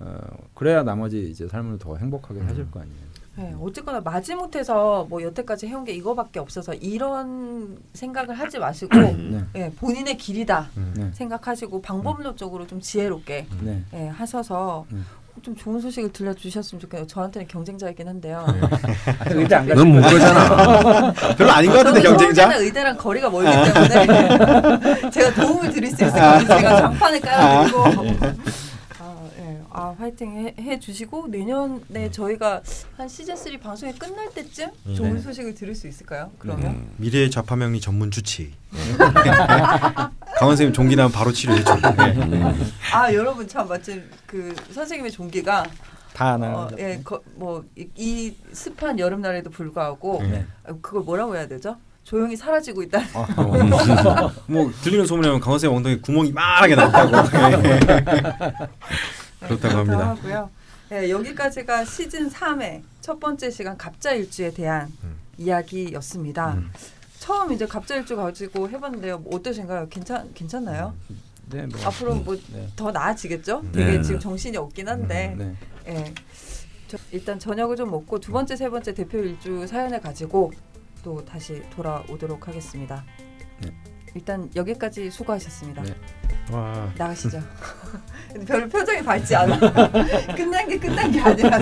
어, 그래야 나머지 이제 삶을 더 행복하게 음. 하실 거 아니에요. 네, 어쨌거나 마지못해서 뭐 여태까지 해온 게 이거밖에 없어서 이런 생각을 하지 마시고 네. 예, 본인의 길이다 음. 네. 생각하시고 방법론 쪽으로 좀 지혜롭게 네. 예, 하셔서 음. 좀 좋은 소식을 들려주셨으면 좋겠네요. 저한테는 경쟁자이긴 한데요. 아, 의대 안 가실 넌못 거예요? 가잖아. 별로 아닌 것 같은데 경쟁자. 의대랑 거리가 멀기 때문에 제가 도움을 드릴 수 있을 것 같아요. 제가 장판을 깔아드리고 아, 예. 아 화이팅 해, 해 주시고 내년에 저희가 한 시즌 3 방송이 끝날 때쯤 좋은 네. 소식을 들을 수 있을까요? 그러면 음. 미래의 좌파명리 전문 주치. 강원 선생님 종기 나면 바로 치료해줘. 음. 아 여러분 참 마침 그 선생님의 종기가 다 어. 예, 뭐이 습한 여름날에도 불구하고 네. 아, 그걸 뭐라고 해야 되죠? 조용히 사라지고 있다. 어. 뭐 들리는 소문이면 강원 선생님 엉덩이 구멍이 이만하게 났다고. 그렇다고 합니다. 하고요. 네, 여기까지가 시즌 3의 첫 번째 시간 갑자일주에 대한 음. 이야기였습니다. 음. 처음 이제 갑자일주 가지고 해봤는데요. 뭐 어떠신가요? 괜찮 괜찮나요? 네, 뭐, 앞으로 뭐 네. 더 나아지겠죠? 네. 되게 네. 지금 정신이 없긴 한데 네. 예. 저 일단 저녁을 좀 먹고 두 번째 세 번째 대표 일주 사연을 가지고 또 다시 돌아오도록 하겠습니다. 네. 일단 여기까지 수고하셨습니다. 네. 와 나가시죠. 별로 표정이 밝지 않아. 끝난 게 끝난 게 아니라.